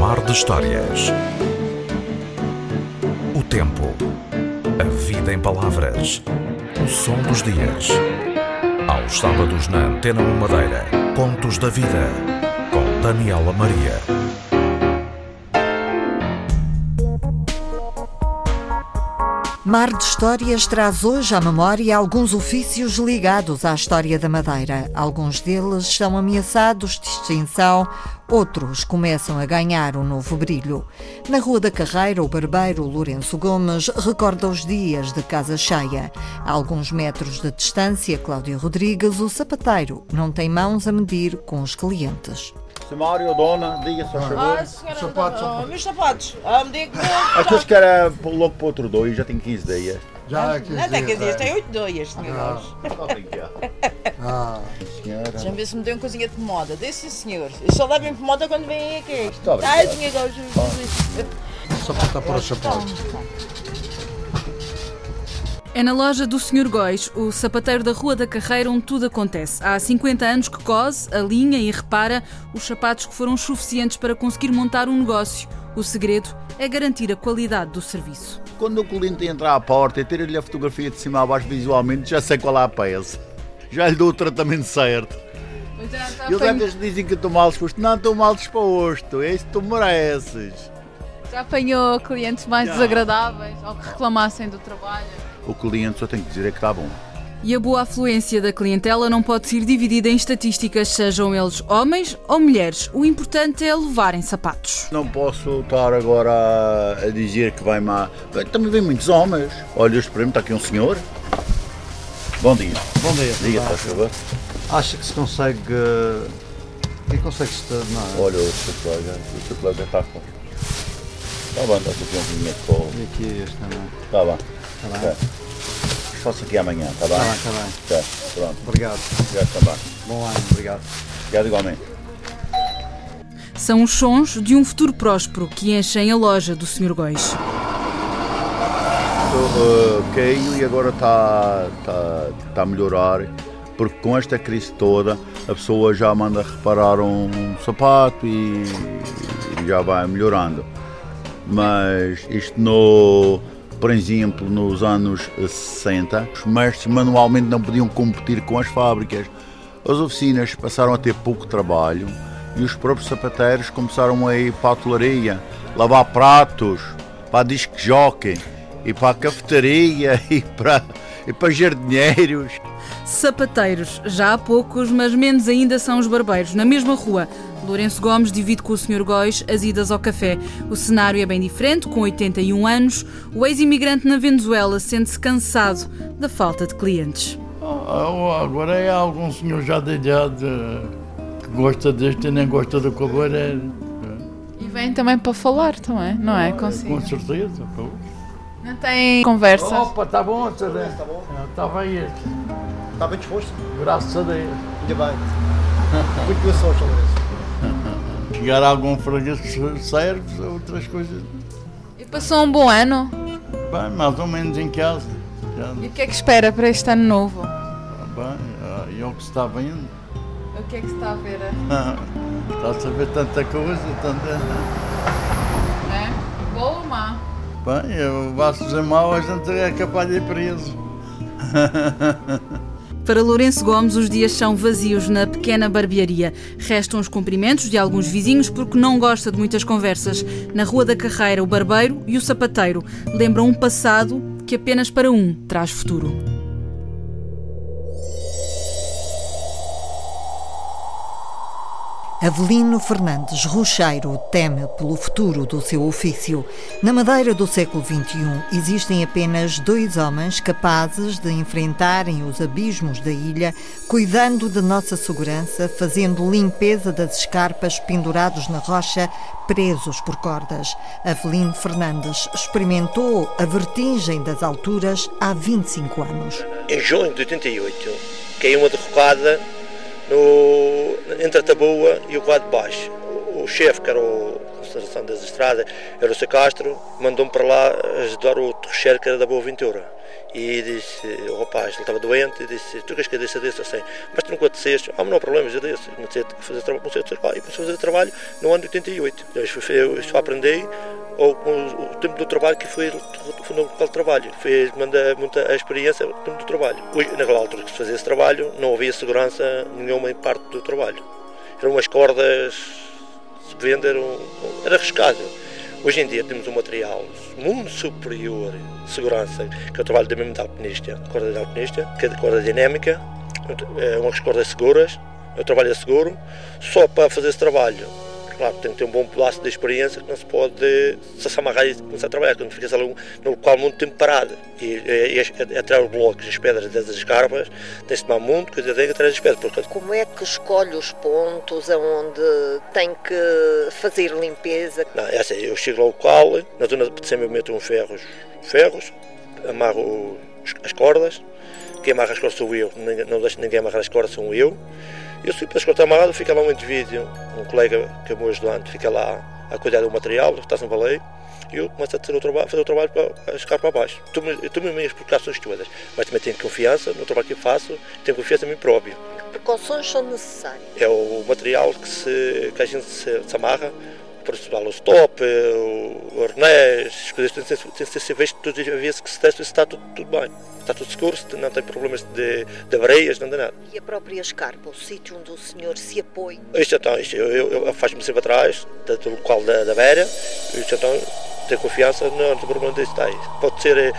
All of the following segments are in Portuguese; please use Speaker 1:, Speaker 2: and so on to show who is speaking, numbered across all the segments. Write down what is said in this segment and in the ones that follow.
Speaker 1: Mar de Histórias. O tempo. A vida em palavras. O som dos dias. Aos sábados na Antena 1 Madeira. Contos da Vida. Com Daniela Maria.
Speaker 2: Mar de Histórias traz hoje à memória alguns ofícios ligados à história da Madeira. Alguns deles são ameaçados de extinção, outros começam a ganhar um novo brilho. Na Rua da Carreira, o barbeiro Lourenço Gomes recorda os dias de casa cheia. A alguns metros de distância, Cláudio Rodrigues, o sapateiro, não tem mãos a medir com os clientes.
Speaker 3: Mário, dona, diga só favor.
Speaker 4: Ah, senhora,
Speaker 5: Sapatos,
Speaker 4: oh, meus sapatos. Ah, me diga que
Speaker 3: Aqueles que era logo para outro dois, já tem 15 dias.
Speaker 5: Já é 15
Speaker 4: Não tem 15 dias,
Speaker 5: é.
Speaker 4: tem 8 dias, senhores.
Speaker 5: Ah,
Speaker 3: Senhora.
Speaker 4: Deixa-me ver se me deu uma coisinha de. Dê sim, senhor. Eu só levo em pomada quando vêm aqui.
Speaker 3: Está brincar.
Speaker 4: Ai, tinha gosto.
Speaker 5: só para os sapatos.
Speaker 6: É na loja do Sr. Góis, o sapateiro da Rua da Carreira, onde tudo acontece. Há 50 anos que cose, alinha e repara os sapatos que foram suficientes para conseguir montar um negócio. O segredo é garantir a qualidade do serviço.
Speaker 3: Quando o cliente entra à porta e tira-lhe a fotografia de cima a baixo visualmente, já sei qual é a peça. Já lhe dou o tratamento certo. E eles às vezes dizem que estou mal disposto. Não, estou mal disposto. É isso que tu mereces.
Speaker 7: Já apanhou clientes mais
Speaker 3: Já.
Speaker 7: desagradáveis ou que reclamassem do trabalho?
Speaker 3: O cliente só tem que dizer que está bom.
Speaker 6: E a boa afluência da clientela não pode ser dividida em estatísticas, sejam eles homens ou mulheres. O importante é levarem sapatos.
Speaker 3: Não posso estar agora a- dizer que vai má. Também vem muitos homens. Olha, este prêmio está aqui um senhor. Bom dia.
Speaker 5: Bom dia.
Speaker 3: Diga, faz favor.
Speaker 5: Acha que se consegue. Quem consegue é?
Speaker 3: Olha, o seu colega, o seu colega está com. Está bem, está aqui um de colo.
Speaker 5: E aqui este também.
Speaker 3: Está bem.
Speaker 5: Está bem?
Speaker 3: Ok. Faço aqui amanhã, está bem?
Speaker 5: Está bem, está bem.
Speaker 3: Tá, pronto.
Speaker 5: Obrigado.
Speaker 3: Obrigado também.
Speaker 5: Bom ano, obrigado.
Speaker 3: Obrigado igualmente.
Speaker 6: São os sons de um futuro próspero que enchem a loja do Sr. Góis.
Speaker 3: Uh, caiu e agora está tá, tá a melhorar, porque com esta crise toda a pessoa já manda reparar um sapato e, e já vai melhorando. Mas isto no, por exemplo, nos anos 60, os mestres manualmente não podiam competir com as fábricas. As oficinas passaram a ter pouco trabalho e os próprios sapateiros começaram a ir para a hotelaria, lavar pratos, para a disc jockey e para a cafetaria e para, e para jardineiros.
Speaker 6: Sapateiros, já há poucos, mas menos ainda são os barbeiros. Na mesma rua, Lourenço Gomes divide com o Sr. Góis as idas ao café. O cenário é bem diferente, com 81 anos, o ex-imigrante na Venezuela sente-se cansado da falta de clientes.
Speaker 8: Ah, Agora é algum senhor já de idade que gosta deste e nem gosta do cabeleireiro.
Speaker 7: E vem também para falar também, não é?
Speaker 8: Com
Speaker 7: Consigo.
Speaker 8: certeza. pô.
Speaker 7: Não tem conversas.
Speaker 8: Opa, está bom, está bem. Está bem este.
Speaker 9: Está bem disposto?
Speaker 8: Graças a Deus.
Speaker 9: Ainda bem. Muito boa sorte.
Speaker 8: Chegar a algum que serve, outras coisas.
Speaker 7: E passou um bom ano.
Speaker 8: Bem, mais ou menos em casa.
Speaker 7: E o que é que espera para este ano novo?
Speaker 8: bem, é o que se está vendo.
Speaker 7: O que é que se está a ver?
Speaker 8: Está a saber tanta coisa, tanta.
Speaker 7: É? Boa ou má?
Speaker 8: Bem, eu vá dizer mal, a gente é capaz de ir preso.
Speaker 6: Para Lourenço Gomes, os dias são vazios na pequena barbearia. Restam os cumprimentos de alguns vizinhos porque não gosta de muitas conversas. Na Rua da Carreira, o barbeiro e o sapateiro lembram um passado que apenas para um traz futuro.
Speaker 2: Avelino Fernandes Rocheiro teme pelo futuro do seu ofício. Na Madeira do século XXI existem apenas dois homens capazes de enfrentarem os abismos da ilha, cuidando da nossa segurança, fazendo limpeza das escarpas pendurados na rocha, presos por cordas. Avelino Fernandes experimentou a vertigem das alturas há 25 anos.
Speaker 10: Em junho de 88, caiu uma derrocada no, entre a Taboa e o quadro baixo. O, chefe, que era o Conservação das Estradas, era o Sr. Castro, mandou-me para lá ajudar o terceiro, que era da Boa Ventura. E disse, o rapaz, ele estava doente, e disse, tu queres que eu desça desse assim? Mas tu nunca desceste? Ah, mas não há problema, eu desço. Comecei a fazer trabalho, comecei a a fazer trabalho no ano de 88. Eu só aprendi ou com o tempo do trabalho que foi, foi no local de trabalho. Foi muita, muita experiência no tempo do trabalho. Naquela altura que se fazia esse trabalho, não havia segurança nenhuma em parte do trabalho. Eram umas cordas, se vender, era arriscado. Hoje em dia temos um material muito superior de segurança, que é o trabalho da mesma alpinista, corda de alpinista, que é de corda dinâmica, é umas cordas seguras, eu trabalho a seguro, só para fazer esse trabalho Claro, tem que ter um bom pedaço de experiência que não se pode se amarrar e começar a trabalhar, quando ficas ali no local muito tempo parado. E, e, e atrás os blocos, as pedras das escarpas, tem-se tomar muito cuidado atrás das pedras. Porque...
Speaker 2: Como é que escolhe os pontos aonde tem que fazer limpeza?
Speaker 10: Não, é assim, eu chego ao local, na zona de sempre eu meto uns ferros, ferros, amarro as cordas, quem amarra as cordas sou eu, não deixo ninguém amarrar as cordas, sou eu. Eu fui para escotar amarrado, fica lá um indivíduo, um colega que é meu ajudante, fica lá a cuidar do material, está sem baleio, e eu começo a fazer o trabalho, fazer o trabalho para escar para baixo. Eu tomo as minhas precauções todas, mas também tenho confiança no trabalho que eu faço, tenho confiança em mim próprio.
Speaker 2: Que precauções são necessárias?
Speaker 10: É o material que, se, que a gente se, se amarra, principal o stop, o arnés, as coisas têm ser todos os dias que se testa está tudo, tudo bem. Está tudo seguro, não tem problemas de, de areias, não tem nada.
Speaker 2: E a própria escarpa, o sítio onde o senhor se apoia?
Speaker 10: Isto então, isto, eu, eu, eu faço-me sempre atrás, do local da, da beira, isto então, tenho confiança, não tem problema disso. Pode ser eh,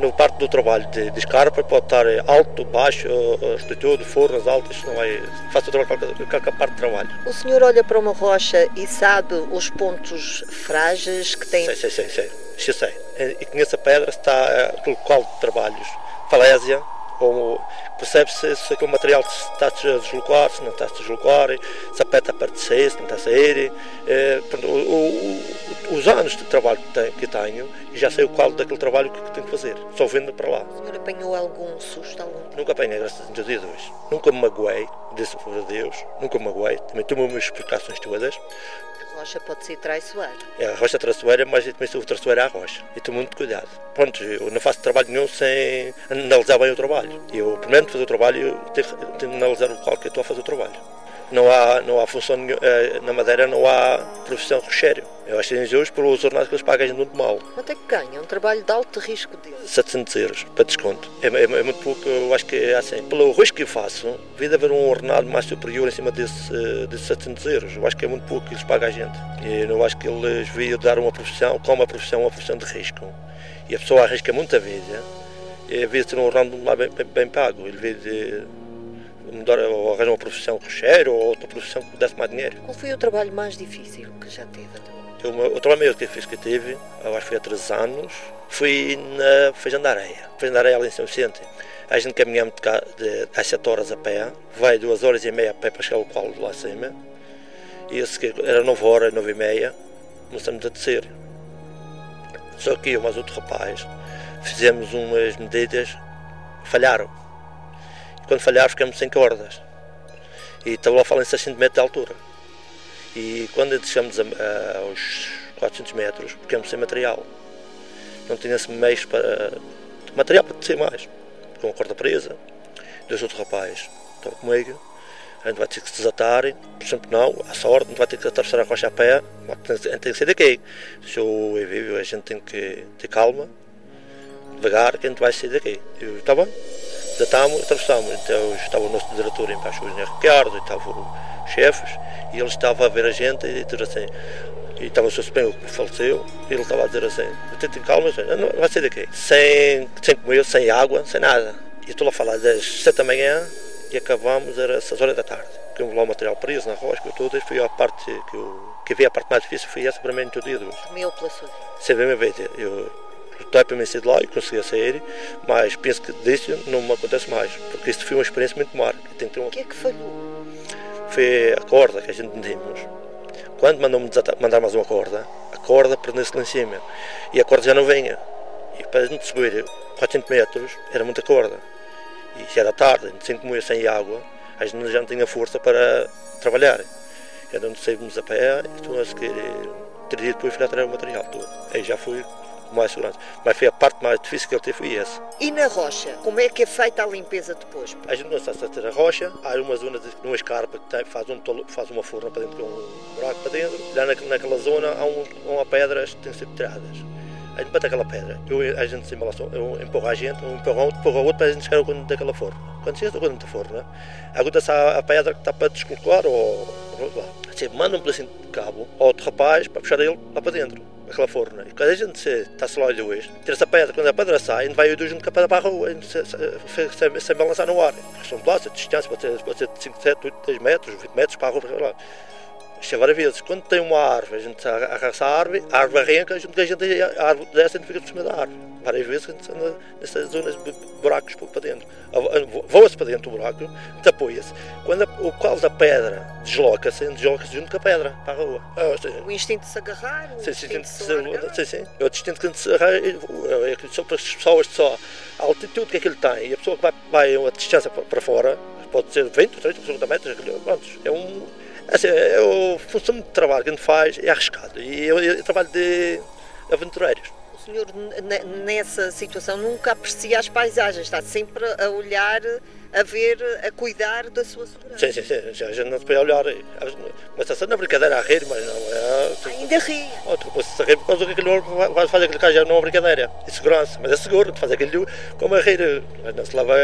Speaker 10: no parte do trabalho de, de escarpa pode estar alto, baixo, estrutura, fornas altas, não é, faço o trabalho qualquer, qualquer parte do trabalho.
Speaker 2: O senhor olha para uma rocha e sabe os pontos frágeis que tem?
Speaker 10: Sei, sei, sei, sei, eu sei. E conheço a pedra, está no local de trabalhos, falésia, ou percebe-se se aquele material está a deslocar, se não está a deslocar, se a pedra está a aparecer, se não está a sair. É, o, o, os anos de trabalho que tenho, tenho, já sei o qual daquele trabalho que tenho que fazer, só vendo para lá.
Speaker 2: O senhor apanhou algum susto? Algum?
Speaker 10: Nunca apanhei, graças a Deus. Nunca me magoei, disse por Deus, nunca me magoei. Também tomo as precauções todas,
Speaker 2: rocha pode ser traiçoeira.
Speaker 10: É, a rocha traiçoeira, mas eu também sou traiçoeira à rocha. E tenho muito cuidado. Pronto, eu não faço trabalho nenhum sem analisar bem o trabalho. Eu, primeiro fazer o trabalho, tenho, tenho de analisar o qual que eu estou a fazer o trabalho. Não há, não há função eh, na Madeira, não há profissão rocheiro. Eu acho que injusto pelos ordenados que eles pagam muito mal.
Speaker 2: Quanto é que ganha? Um trabalho de alto risco dele?
Speaker 10: 700 euros, para desconto. É, é, é, muito pouco, eu acho que é assim. Pelo risco que eu faço, devia haver um ordenado mais superior em cima desse, desses 700 euros. Eu acho que é muito pouco que eles pagam a gente. E eu não acho que eles deviam dar uma profissão, como uma profissão, uma profissão de risco. E a pessoa arrisca muita vida, e devia ter um ordenado bem, bem, bem pago. Ele devia mudar ou arranjar uma profissão rocheiro ou outra profissão que desse mais dinheiro.
Speaker 2: Qual foi o trabalho mais difícil que já teve?
Speaker 10: Eu, o trabalho maior que eu que tive, eu acho que foi há três anos, foi na Feijão da Areia. Feijão da Areia ali em São Vicente. A gente caminhamos de, cá, de, às 7 horas a pé, vai duas horas e meia a pé para chegar ao colo lá acima. E esse que era 9 horas, 9 e meia, começamos a descer. Só que eu, mas outro rapaz, fizemos umas medidas, falharam quando falhar ficamos sem cordas. E estava lá falar em 600 metros de altura. E quando chegamos a, a, aos 400 metros, ficamos sem material. Não tinha-se meios para. material para descer mais. Com a corda presa, dois outros rapazes estavam comigo. A gente vai ter que se desatar, por exemplo, não, à sorte, a gente vai ter que atravessar a rocha a pé, a gente tem que sair daqui. Se eu vivo, a gente tem que ter calma, devagar, que a gente vai sair daqui. Eu, está bem? Desatámos, atravessámos. Então estava o nosso diretor embaixo, o engenheiro Ricardo, e estavam os chefes, e ele estava a ver a gente e dizer assim. E estava o seu Supremo que faleceu, e ele estava a dizer assim: tentem calma, não vai sair daqui. Sem, sem comer, sem água, sem nada. E estou lá a falar das 7 da manhã e acabamos, era 6 horas da tarde. Tínhamos lá o material preso na rocha, tudo, e foi a parte que eu. que vi a parte mais difícil foi essa para mim todo dia.
Speaker 2: Comeu pela sua vida?
Speaker 10: Minha vida. Eu, para me de lá e consegui sair, mas penso que disso não me acontece mais, porque isso foi uma experiência muito má.
Speaker 2: Um... O que é que falhou?
Speaker 10: Foi a corda que a gente medimos. Quando mandou-me mandar mais uma corda, a corda prendeu-se lá em cima e a corda já não vinha. E para a gente subir 400 metros era muita corda. E já era tarde, a gente sem comer, sem água, a gente já não tinha força para trabalhar. Então saímos a pé e estou a seguir. Três dias depois fui a trazer o material todo. Aí já fui mais segurança. Mas foi a parte mais difícil que ele teve foi essa.
Speaker 2: E na rocha, como é que é feita a limpeza depois?
Speaker 10: A gente não a ter a rocha, há uma zona de uma escarpa que tem, faz, um tolo, faz uma forma para dentro, um buraco para dentro. Lá naquela zona há um, uma pedras que têm que ser tiradas. A gente bate aquela pedra, eu, a gente se eu empurro a gente, um empurra outro, empurra outro para a gente chegar ao daquela forma. Quando chega ao da forma, acontece a, a pedra que está para descolocar ou. Você manda um pedacinho de cabo ao outro rapaz para puxar ele lá para dentro aquela forna. E quando a gente está-se lá hoje, tira essa pedra, quando a pedra sai, a vai o dois a para a rua, a gente se, se, se, se balançar no ar. São plásticos, distância pode ser, pode ser de 5, 7, 8, 10 metros, 20 metros para a rua. Isto é várias vezes. Quando tem uma árvore, a gente arrasta a árvore, a árvore arranca, junto com a gente, a árvore desce, a gente fica por cima da árvore. Várias vezes a gente anda nessas zonas de buracos para dentro. Voa-se para dentro do buraco, apoia-se. Quando o calo da pedra desloca-se, desloca-se junto com a pedra para a rua.
Speaker 2: O instinto de se agarrar, o
Speaker 10: sim,
Speaker 2: instinto de se
Speaker 10: Sim, sim. É o instinto que a gente se agarra, é só para as pessoas só a altitude que aquilo tem e a pessoa que vai, vai a distância para fora, pode ser 20, 30, 50 metros, pronto, é um Assim, o função de trabalho que a gente faz é arriscado e é, trabalho de aventureiros.
Speaker 2: O senhor, nessa situação, nunca aprecia as paisagens, está sempre a olhar, a ver, a cuidar da sua segurança.
Speaker 10: Sim, sim, sim. A gente não se pode olhar. Começa a ser na brincadeira a rir, mas não é.
Speaker 2: Ainda ri.
Speaker 10: Começa a rir por causa que aquele vai fazer aquele caso, não é uma brincadeira. É segurança, mas é seguro, fazer aquilo como a rir. Mas não se leva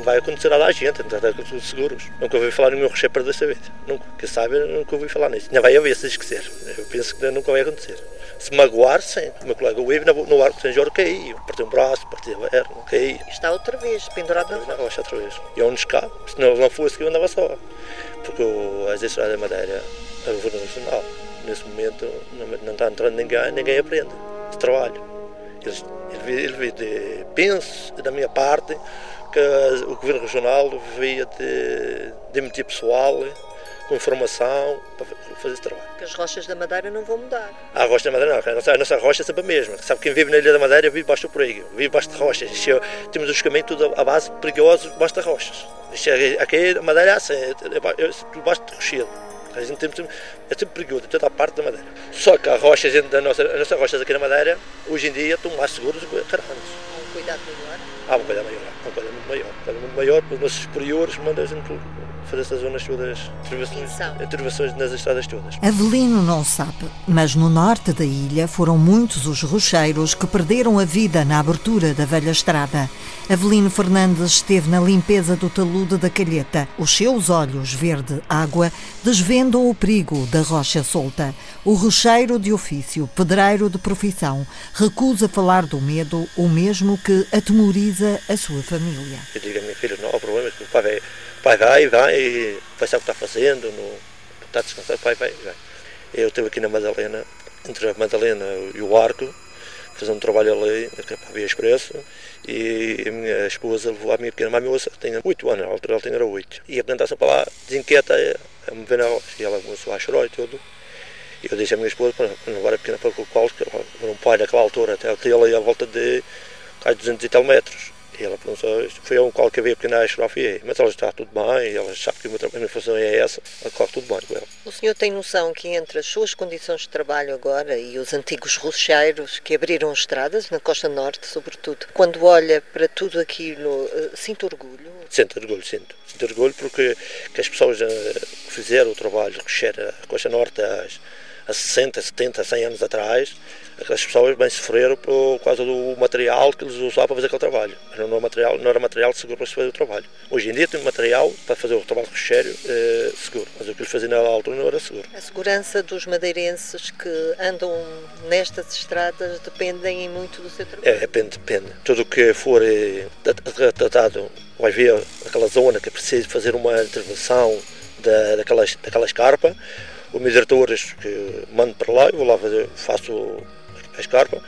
Speaker 10: vai acontecer nada à gente, está tudo seguros. Nunca ouvi falar no meu para desta vez. Nunca, que saiba, nunca ouvi falar nisso. Ainda vai haver, se esquecer. Eu penso que nunca vai acontecer. Se magoar, sim. O meu colega Wave no arco de São Jorge caiu. Partiu um braço, partiu a perna, caiu.
Speaker 2: Está outra vez, pendurado na
Speaker 10: rocha. rocha outra vez. E é um escape. Se não, não fosse que eu andava só. Porque as estradas da Madeira, a governo nacional, nesse momento, não, não está entrando ninguém, ninguém aprende trabalho. Eles, ele, ele, ele, penso, da minha parte, que o Governo Regional devia de, de pessoal com informação para fazer esse trabalho.
Speaker 2: Que as rochas da Madeira não vão mudar.
Speaker 10: A rocha da Madeira não, a nossa, a nossa rocha é sempre a mesma. Sabe quem vive na Ilha da Madeira vive baixo do perigo, vive baixo de rochas. Temos os caminhos tudo à base perigosos baixo de rochas. É, aqui a Madeira é assim, é, é, é baixo de rochedo. A gente tem, é sempre perigoso, toda a parte da Madeira. Só que a rocha, a gente, da nossa, as nossas rochas aqui na Madeira, hoje em dia estão mais seguras do que caranas.
Speaker 2: Um cuidado maior?
Speaker 10: Há um cuidado maior, há um cuidado muito maior. Um cuidado muito maior, os nossos superiores mandam a gente fazer essas zonas todas, intervenções nas estradas todas.
Speaker 2: Avelino não sabe, mas no norte da ilha foram muitos os rocheiros que perderam a vida na abertura da velha estrada. Avelino Fernandes esteve na limpeza do talude da calheta. Os seus olhos verde água desvendam o perigo da rocha solta. O rocheiro de ofício, pedreiro de profissão, recusa falar do medo, o mesmo que atemoriza a sua família.
Speaker 10: Eu digo a minha filha, não há problema, que o pai vai pai vai, vai, vai saber o que está fazendo, no, está descansado, pai vai, vai. Eu estive aqui na Madalena, entre a Madalena e o Arco, fazer um trabalho ali, para a Via Expresso, e a minha esposa levou a minha pequena mamiosa, tinha 8 anos, na altura ela tinha 8. E a plantação para lá, desinquieta, a me ver na e ela começou a chorar e tudo. E eu disse à minha esposa para não levar a pequena para o qual, que era um pai naquela altura, até ali à volta de 200 e tal metros. E ela pensou, foi um qual que havia pequena estrofe, mas ela está tudo bem, ela sabe que a minha função é essa, ela corre tudo bem com ela.
Speaker 2: O senhor tem noção que entre as suas condições de trabalho agora e os antigos rocheiros que abriram estradas, na costa norte sobretudo, quando olha para tudo aquilo, eh, sinto orgulho?
Speaker 10: Sinto orgulho, sinto. Sinto orgulho porque que as pessoas eh, que fizeram o trabalho de rocheiro a costa norte há, há 60, 70, 100 anos atrás, as pessoas bem sofreram por causa do material que eles usavam para fazer aquele trabalho. Não, material, não era material seguro para se fazer o trabalho. Hoje em dia tem material para fazer o trabalho de recheiro eh, seguro, mas o que eles faziam na altura não era seguro.
Speaker 2: A segurança dos madeirenses que andam nestas estradas dependem muito do seu trabalho?
Speaker 10: É, depende, depende. Tudo o que for eh, tratado, vai ver aquela zona que precisa fazer uma intervenção da, daquela, daquela escarpa, os meus diretores que mando para lá, eu vou lá fazer, faço a escarpa,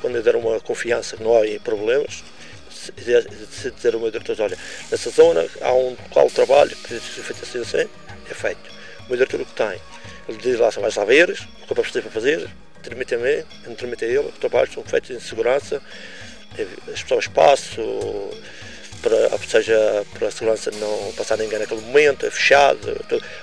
Speaker 10: quando eu der uma confiança que não há problemas, se dizer ao meu diretor, olha, nessa zona há um de trabalho que se feito assim, assim, é feito. O meu diretor o que tem? Ele diz lá, vais lá ver, o que eu preciso para fazer, transmite a mim, eu transmite a ele, os trabalhos são feitos em segurança, as pessoas passam, para, seja para a segurança não passar ninguém naquele momento, é fechado.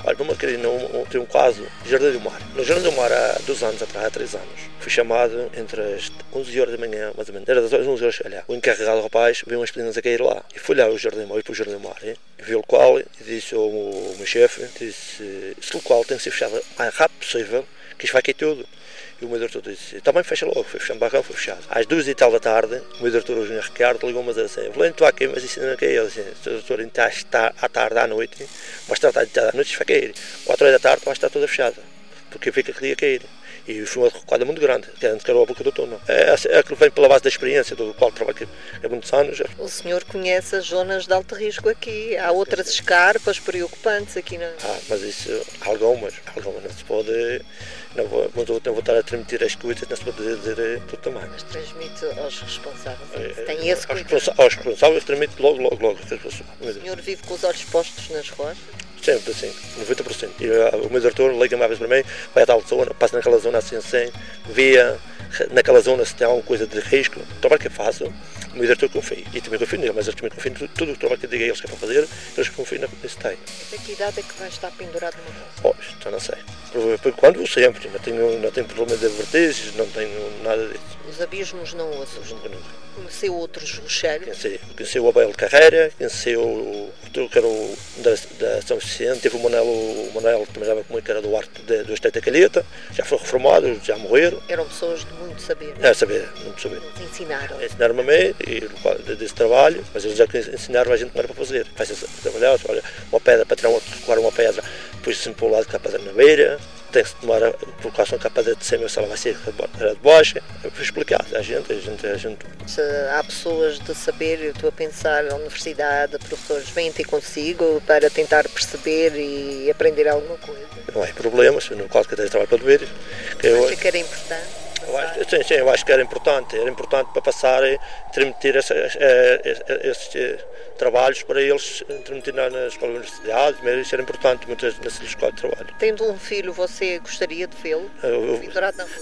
Speaker 10: Olha, numa, num, tem um caso, Jardim do Mar. No Jardim do Mar, há dois anos atrás, há três anos, fui chamado entre as 11 horas da manhã, mais ou menos, era das 11 horas, olha, o encarregado rapaz viu umas meninas a cair lá. E fui lá ao Jardim do Mar, para o Jardim do Mar, hein? viu o qual, e disse ao meu, meu chefe, disse, esse local tem que ser fechado o mais rápido possível, que isto vai cair tudo. E o meu diretor disse, também fecha logo, foi fechando o barrão, foi fechado. Às duas e tal da tarde, o meu diretor, o Júnior Ricardo, ligou-me a dizer assim, Valente, estou aqui, mas isso não caiu. Ele disse, doutor, então está à tarde, à noite, mas está à tarde, à noite, vai cair. Quatro horas da tarde vai estar toda fechada, porque fica que ia cair. E foi uma recuada muito grande, que antes era a boca do túnel. É, é que vem pela base da experiência, do qual trabalho aqui há muitos anos.
Speaker 2: O senhor conhece as zonas de alto risco aqui. Há outras escarpas preocupantes aqui na.
Speaker 10: Ah, mas isso, algumas, algumas não se pode. Não vou, não vou estar a transmitir as coisas, não se pode dizer tudo também.
Speaker 2: Mas transmite aos responsáveis. É, Tem esse
Speaker 10: cuidado. Aos responsáveis transmite logo, logo, logo.
Speaker 2: O senhor vive com os olhos postos nas ruas?
Speaker 10: Sempre, assim, 90%. E uh, o meu diretor liga-me às vezes para mim, vai a tal zona, passa naquela zona assim, assim, via naquela zona se tem alguma coisa de risco. O trabalho que eu faço, o meu diretor confia. E também confio nele, mas eles também confiam em tudo, o trabalho que eu digo a eles que é para fazer, eles confiam nesse tem.
Speaker 2: Até que idade é que vai estar pendurado no
Speaker 10: posto? Oh, já não sei. Por, por quando sempre, não tenho, não tenho problema de vertigens, não tenho nada disso.
Speaker 2: Os abismos não o assustam? Conheceu outros rocheiros?
Speaker 10: Conheci, conheci o Abel Carreira, conheci o, que era o da, da São Vicente, teve o Manel, o Manel que trabalhava comigo, que era do arte de, do Esteta Calheta, já foi reformado, já morreram.
Speaker 2: Eram pessoas de muito saber.
Speaker 10: É, saber, muito saber.
Speaker 2: Eles ensinaram.
Speaker 10: Ensinaram-me a mim, e desse trabalho, mas eles já ensinaram a gente como era para fazer. Faz trabalhar, olha, uma pedra para tirar uma, uma pedra, depois se para o lado que a pedra na beira, tem que se tomar a a pedra de cima se ela vai ser de baixo. Eu fui explicar a gente, a gente, a gente.
Speaker 2: Se há pessoas de saber, eu estou a pensar, a universidade, professores vêm ter consigo para tentar perceber e aprender alguma coisa.
Speaker 10: Não há problemas, no caso que tenho trabalho para ver.
Speaker 2: Que eu, acho que era importante.
Speaker 10: Eu acho, sim, sim, eu acho que era importante, era importante para passar e transmitir esses, esses trabalhos para eles transmitir na, na escola da universidade, mas isso era importante, muitas nessa escola de trabalho.
Speaker 2: Tendo um filho, você gostaria de vê-lo?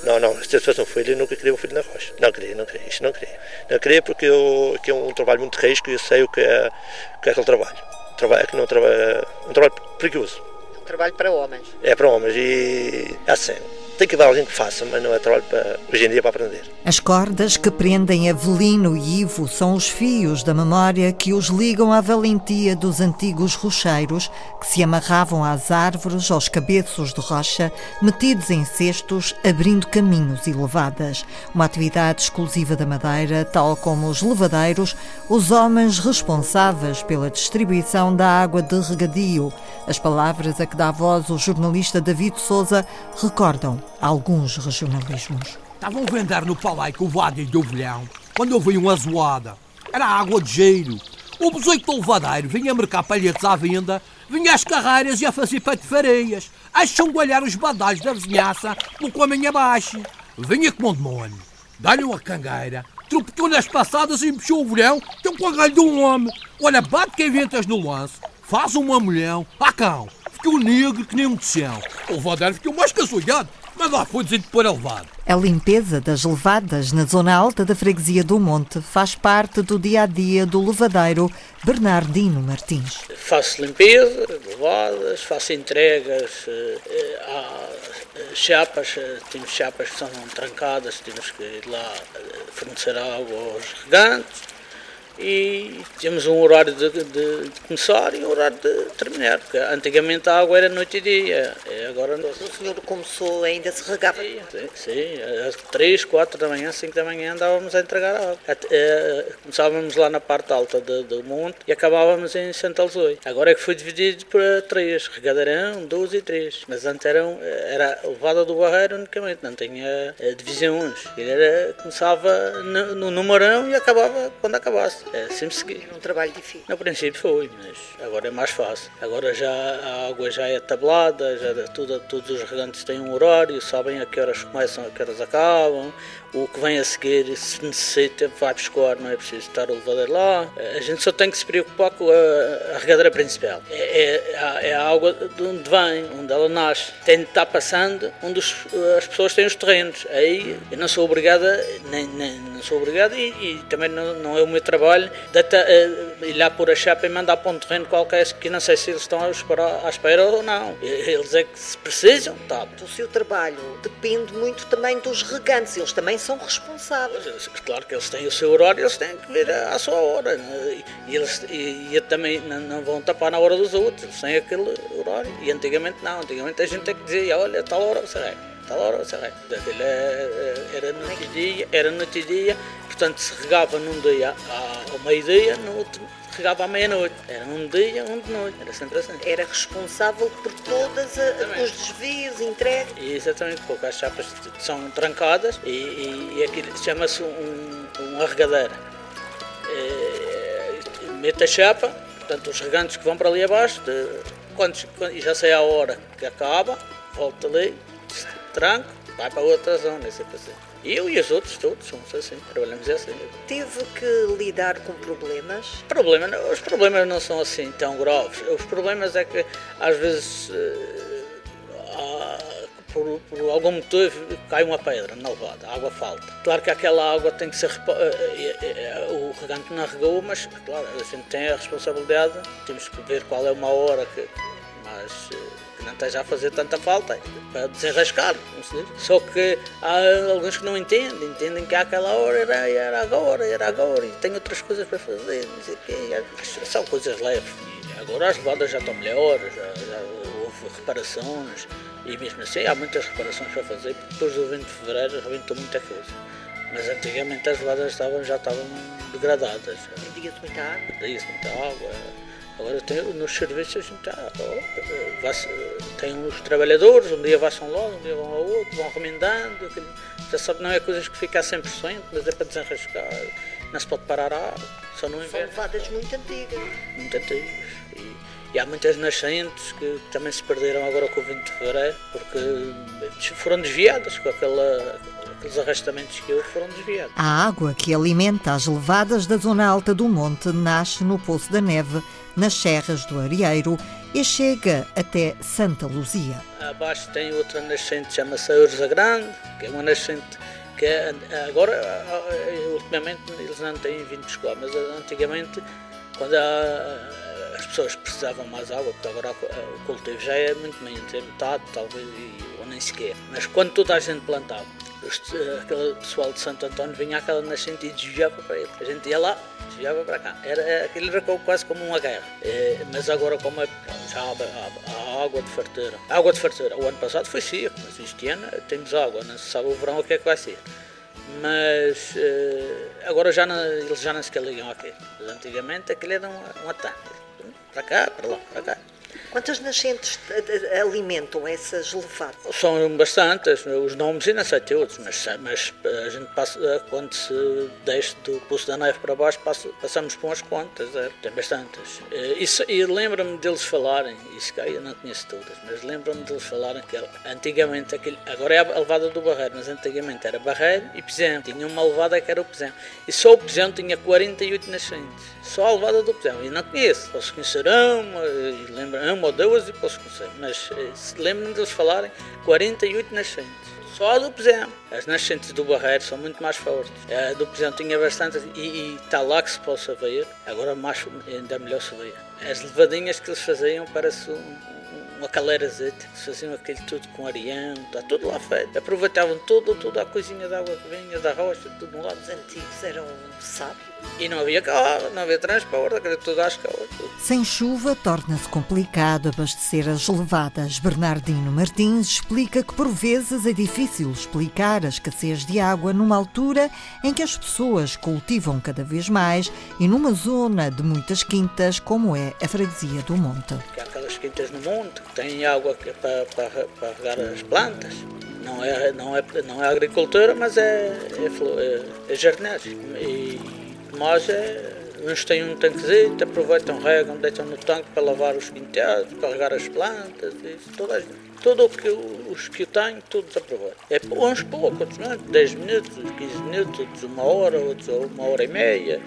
Speaker 10: Não, não, se eu fosse um filho, eu nunca queria um filho na rocha. Não queria, não queria, isso não queria. Não queria porque eu, que é um trabalho muito risco e eu sei o que é, o que é aquele trabalho. Trabalho é que não trabalho, um trabalho perigoso.
Speaker 2: Trabalho para homens.
Speaker 10: É para homens e é assim tem que haver alguém que faça, mas não é trabalho para, hoje em dia para aprender.
Speaker 2: As cordas que prendem Avelino e Ivo são os fios da memória que os ligam à valentia dos antigos rocheiros que se amarravam às árvores, aos cabeços de rocha, metidos em cestos, abrindo caminhos e levadas. Uma atividade exclusiva da Madeira, tal como os levadeiros, os homens responsáveis pela distribuição da água de regadio. As palavras a que dá voz o jornalista David Souza recordam alguns regionalismos.
Speaker 11: Estavam a vender no palaico o Vádio do Ovelhão quando houve uma zoada. Era água de gelo. O besoito do levadeiro vinha marcar palhetes à venda, vinha às carreiras e a fazer patifareias, a changualhar os badalhos da vizinhança pelo caminho abaixo. Vinha como um demônio. Dá-lhe uma cangueira, tropetou nas passadas e mexeu o velhão, tem um cagalho de um homem. Olha, bate que inventas no lance, faz um mamulhão, ah cão, ficou negro que nem um tição. O levadeiro ficou mais caçolhado, mas lá foi dizer de pôr a levado.
Speaker 2: A limpeza das levadas na zona alta da freguesia do Monte faz parte do dia a dia do levadeiro Bernardino Martins.
Speaker 12: Faço limpeza, levadas, faço entregas eh, a chapas, eh, temos chapas que são trancadas, temos que ir lá eh, fornecer água aos regantes e temos um horário de, de, de, começar e um horário de terminar, porque antigamente a água era noite e dia, e agora não.
Speaker 2: O senhor começou ainda se regava?
Speaker 12: Sim, sim, sim, às 3, 4 da manhã, 5 da manhã andávamos a entregar água. Eh, começávamos lá na parte alta do, do monte e acabávamos em Santa Alzoi. Agora é que foi dividido para três, regadeirão, 12 e 3, mas antes eram, era levada do barreiro unicamente, não tinha eh, divisões. Ele era, começava no, no e acabava quando acabasse. É, sempre segui.
Speaker 2: Um trabalho difícil.
Speaker 12: No princípio foi, mas agora é mais fácil. Agora já a água já é tablada, já tudo, todos os regantes têm um horário, sabem a que horas começam, a que horas acabam. O que vem a seguir, se necessita, vai buscar, não é preciso estar o levadeiro lá. A gente só tem que se preocupar com a, a regadeira principal. É, é, é, a água de onde vem, onde ela nasce. Tem de estar passando onde os, as pessoas têm os terrenos. Aí eu não sou obrigada, nem, nem não sou obrigado e, e também não, não, é o meu trabalho de uh, ir lá por a chapa e mandar para um terreno qualquer que não sei se eles estão à espera, à espera ou não. Eles é que se precisam, tá.
Speaker 2: O seu trabalho depende muito também dos regantes, eles também são responsáveis.
Speaker 12: Claro que eles têm o seu horário, eles têm que vir à sua hora. Né? E eles e, e também não, não, vão tapar na hora dos outros, eles têm aquele horário. E antigamente não, antigamente a gente tem que dizer, olha, tal hora você vai tal hora você vai. Era noite e dia, era noite e dia, portanto se regava num dia ao meio-dia, no outro regava à meia-noite. Era um dia, um de noite, era sempre assim.
Speaker 2: Era responsável por todos os desvios, entregues.
Speaker 12: Exatamente, porque as chapas são trancadas e, e, e aquilo chama-se um, uma regadeira. E, mete a chapa, portanto os regantes que vão para ali abaixo, de, quando, quando, já sei a hora que acaba, volta ali, tranco, vai para outra zona, sempre assim. Eu e os outros todos somos assim, trabalhamos assim.
Speaker 2: Teve que lidar com problemas?
Speaker 12: Problema, os problemas não são assim tão graves. Os problemas é que às vezes há, por, por, algum motivo cai uma pedra na levada, a água falta. Claro que aquela água tem que ser. O regante não regou, mas claro, a gente tem a responsabilidade, temos que ver qual é uma hora que. Mas não esteja a fazer tanta falta para desenrascar. Só que há alguns que não entendem, entendem que àquela hora era, era agora, era agora, e tem outras coisas para fazer, não sei o quê. São coisas leves. Agora as levadas já estão melhores, já, já houve reparações, e mesmo assim há muitas reparações para fazer, porque depois do 20 de fevereiro rebentou muita coisa. Mas antigamente as levadas estavam, já estavam degradadas.
Speaker 2: Dia-se muita água?
Speaker 12: Dia-se muita água. Agora tem, nos serviços a gente tá, ó, tem os trabalhadores, um dia passam lá, um dia vão ao outro, vão remendando, já sabe, não é coisas que ficam a 100%, mas é para desenrascar, não se pode parar a água, só no inverno.
Speaker 2: São levadas muito antigas.
Speaker 12: Muito antigas. E, e, há muitas nascentes que também se perderam agora com o 20 de fevereiro, porque foram desviadas com aquela, aqueles arrastamentos que houve foram desviados.
Speaker 2: A água que alimenta as levadas da zona alta do monte nasce no Poço da Neve, nas serras do Arieiro e chega até Santa Luzia.
Speaker 12: Abaixo tem outra nascente, chama-se Urza Grande, que é uma nascente que é, agora, ultimamente, eles não têm vindo buscar, mas antigamente, quando as pessoas precisavam mais água, porque agora o cultivo já é muito menos, é metade, talvez, ou nem sequer. Mas quando toda a gente plantava, aquele pessoal de Santo António vinha àquela nascente e desviava para ele. A gente ia lá, desviava para cá. Era, aquilo era quase como uma guerra. É, mas agora, como é, já há, há, há, água de fartura. Água de fartura. O ano passado foi seco, mas este ano temos água. Não se sabe o verão o que é que vai ser. Mas uh, agora já não, eles já não se ligam aqui. Antigamente aquilo era um, um ataque. Para cá, para lá, para cá.
Speaker 2: Quantas nascentes alimentam essas levadas?
Speaker 12: São bastantes, os nomes ainda sei todos, mas, mas a gente passa, quando se deixa do Pulso da Neve para baixo, passa, passamos por umas quantas, é, tem bastantes. Eh, isso, e lembro-me deles falarem, isso que eu não conheço todas, mas lembro-me deles falarem que antigamente, aquele, agora é a levada do Barreiro, mas antigamente era Barreiro e Pizão, tinha uma levada que era o Pizão, e só o Pizão tinha 48 nascentes, só a levada do Pizão, e não conheço, eles conhecerão, lembram ou duas e posso conhecer, mas eh, se lembram deles falarem 48 nascentes. Só a do Pesão. As nascentes do Barreiro são muito mais fortes. A do Pesão tinha bastante e está lá que se possa ver. Agora mais, ainda melhor se vê. As levadinhas que eles faziam parece um, uma calerazete, faziam aquele tudo com arião, está tudo lá feito. Aproveitavam tudo, tudo a coisinha de água que vinha, da rocha, tudo lado.
Speaker 2: Os antigos eram sábios.
Speaker 12: E não havia carro, não havia transporte, era tudo às calças.
Speaker 2: Sem chuva, torna-se complicado abastecer as levadas. Bernardino Martins explica que por vezes é difícil explicar a escassez de água numa altura em que as pessoas cultivam cada vez mais e numa zona de muitas quintas, como é a freguesia do Monte.
Speaker 12: Há aquelas quintas no Monte que têm água para, para, para regar as plantas. Não é, não é, não é agricultura, mas é, é, é jardinagem. E mas é, uns têm um tanquezinho, aproveitam, regam, deitam no tanque para lavar os quintais, para regar as plantas, isso, toda a gente. Tudo o que os que eu tenho, todos aproveitam. É uns poucos, não, 10 minutos, 15 minutos, outros uma hora, outros uma hora e meia.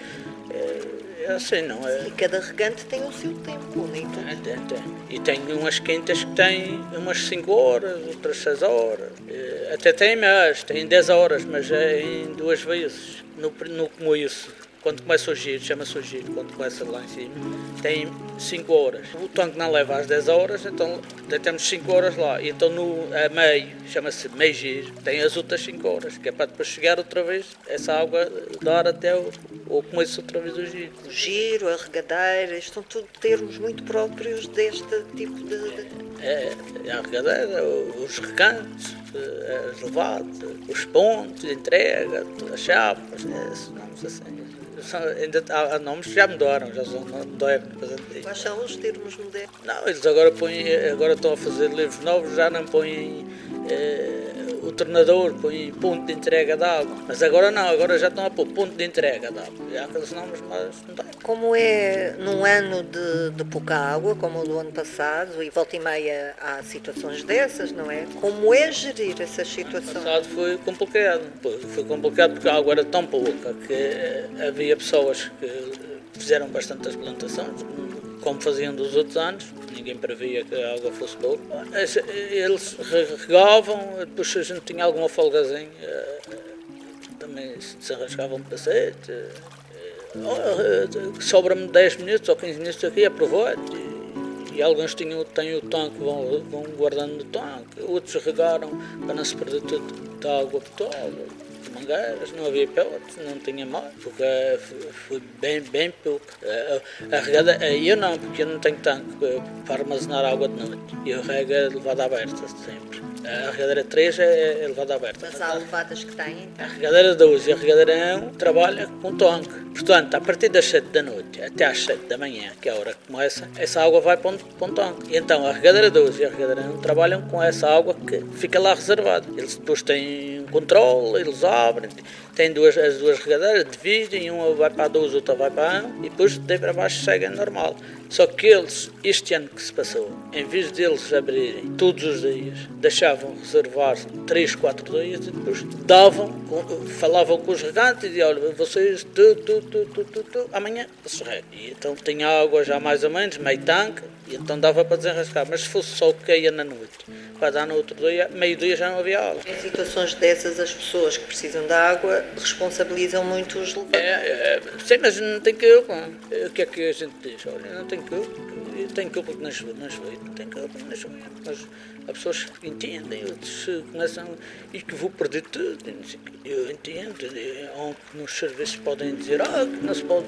Speaker 12: É, é assim, não é?
Speaker 2: E cada regante tem o seu tempo, nem tudo.
Speaker 12: É, tem, tem. E tem umas quintas que têm umas 5 horas, outras 6 horas. É, até tem mais, tem 10 horas, mas é em duas vezes no, no começo, quando começa o giro, chama-se o giro, quando começa lá em cima, tem 5 horas. O tanque não leva às 10 horas, então temos 5 horas lá. E então no a meio, chama-se meio giro, tem as outras 5 horas, que é para depois chegar outra vez, essa água dar até o, o começo outra vez do giro.
Speaker 2: O giro, a regadeira, estão tudo termos muito próprios deste tipo de...
Speaker 12: É, é a regadeira, os recantos, as levadas, os pontos, entrega, as chapas, é, nomes assim. Ainda há, há nomes que já mudaram, já são modernos.
Speaker 2: Quais são os termos modernos?
Speaker 12: Não, eles agora põem, agora estão a fazer livros novos, já não põem eh, o tornador, põem ponto de entrega de água. Mas agora não, agora já estão a pôr ponto de entrega de água. Já aqueles nomes, mas não tem.
Speaker 2: Como é num ano de, de pouca água, como o do ano passado, e volta e meia há situações dessas, não é? Como é gerir essas situações?
Speaker 12: O passado foi complicado. Foi complicado porque a água era tão pouca que eh, havia pessoas que fizeram bastantes plantações, como faziam dos outros anos, ninguém previa que a água fosse boa. Eles regavam, depois se a gente tinha alguma folgazinha, também se desarrascava um pacete. Sobra-me 10 minutos ou 15 minutos aqui, aproveito. E, e alguns tinham, têm o tanque, vão, vão guardando no tanque, outros regaram para não se perder tudo da água potável mangueiras, não havia hipótese, não tinha mais, porque foi bem, bem pouco. A regada, eu não, porque eu não tenho tanque para armazenar água de noite. E a rega é levada aberta sempre. A regadeira 3 é, é levada aberta.
Speaker 2: Mas há levadas que têm, então?
Speaker 12: A regadeira 12 e a regadeira 1 trabalha com tanque. Portanto, a partir das 7 da noite até às 7 da manhã, que é a hora que começa, essa água vai para um, para um tanque. E então a regadeira 12 e a regadeira 1 trabalham com essa água que fica lá reservada. Eles depois têm um controle, eles abrem, têm duas, as duas regadeiras, dividem, uma vai para a 12, outra vai para a 1 e depois de para baixo seguem normal. Só que eles, este ano que se passou, em vez deles abrirem todos os dias, deixavam reservar 3, 4 dias e depois davam, falavam com os regantes e diziam, olha, vocês, tu, tu, tu, tu, tu, tu amanhã se rega. E então tinha água já mais ou menos, meio tanque, e então dava para desenrascar. Mas se fosse só o que ia na noite, para dar no outro dia, meio dia já não havia água.
Speaker 2: Em situações dessas, as pessoas que precisam da água responsabilizam muito os levantes.
Speaker 12: É, é, sim, mas não tem culpa. O que é que a gente diz? Olha, não tem Tem que choveu, não choveu. Não tem culpa que não choveu. Mas há pessoas que entendem, outros começam e que vou perder tudo. Eu entendo. Ou que nos serviços podem dizer ah, que não se pode,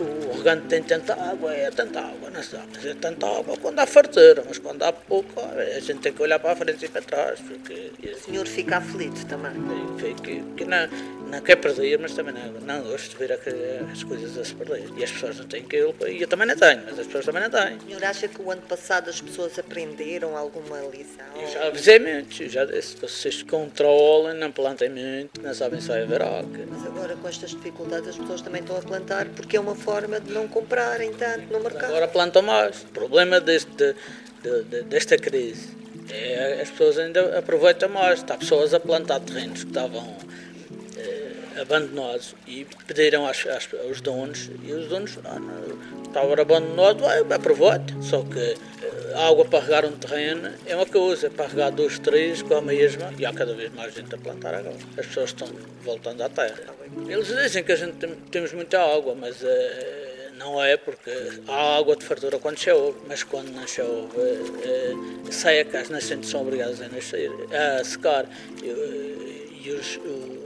Speaker 12: o regante tem tanta água, é tanta água, não se dá. Mas é tanta água quando há fartura, mas quando há pouco, a gente tem que olhar para a frente e para trás. Porque,
Speaker 2: o senhor fica aflito também.
Speaker 12: Que, que não, não quer perder, mas também não, não gosto de ver as coisas a se perder. E as pessoas não têm culpa, e eu também não tenho, mas as pessoas também não têm.
Speaker 2: O senhor acha que o ano passado as pessoas aprenderam alguma lição?
Speaker 12: Eu já avisei muito, já disse, vocês controlam, não plantem muito, não sabem se vai haver água.
Speaker 2: Mas agora com estas dificuldades as pessoas também estão a plantar porque é uma forma de não comprarem tanto no mercado.
Speaker 12: Agora plantam mais. O problema deste, de, de, desta crise é as pessoas ainda aproveitam mais. Há pessoas a plantar terrenos que estavam abandonados e pediram aos donos e os donos ah, estava abandonado, aproveita. Só que eh, a água para regar um terreno é uma coisa, para regar dois, três com a mesma, e há cada vez mais gente a plantar agora. As pessoas estão voltando à terra. Eles dizem que a gente tem, temos muita água, mas uh, não é porque há água de fartura quando chove, mas quando não chove uh, seca, as nascentes são obrigadas a nascer, a secar e, e os, o,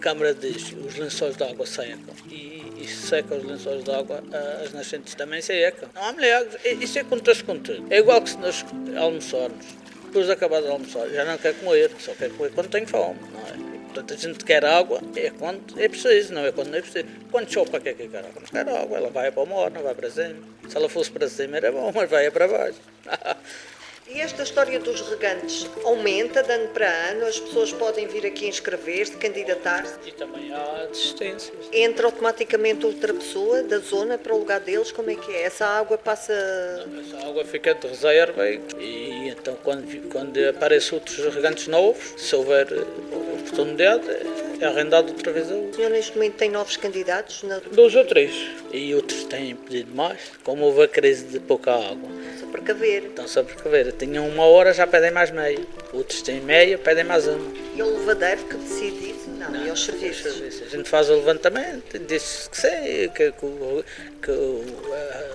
Speaker 12: Câmara diz os lençóis de água secam e, e seca os lençóis de água, as nascentes também secam. Não há milagres, isso é acontece com tudo. É igual que se nós almoçarmos, depois de acabar de almoçar, já não quer comer, só quer comer quando tem fome, não é? Portanto, a gente quer água é quando é preciso, não é quando não é preciso. Quando chove, para que é que quer água? Não quer água, ela vai para o morro, não vai para cima. Se ela fosse para cima era bom, mas vai para baixo.
Speaker 2: E esta história dos regantes aumenta de ano para ano? As pessoas podem vir aqui inscrever-se, candidatar-se?
Speaker 12: E também há desistências.
Speaker 2: Entra automaticamente outra pessoa da zona para o lugar deles? Como é que é? Essa água passa.
Speaker 12: Essa água fica de reserva e, e então quando, quando aparecem outros regantes novos, se houver oportunidade, é arrendado outra vez a
Speaker 2: O senhor neste momento tem novos candidatos? Na...
Speaker 12: Dois ou três. E outros têm pedido mais, como houve a crise de pouca água.
Speaker 2: Só para caber.
Speaker 12: Então só para caber. Tinham uma hora, já pedem mais meia. Outros têm meia, pedem mais uma.
Speaker 2: E é o levadeiro que decide isso?
Speaker 13: Não, e aos serviços?
Speaker 12: A gente faz o levantamento, disse que sim, que, que, o, que o,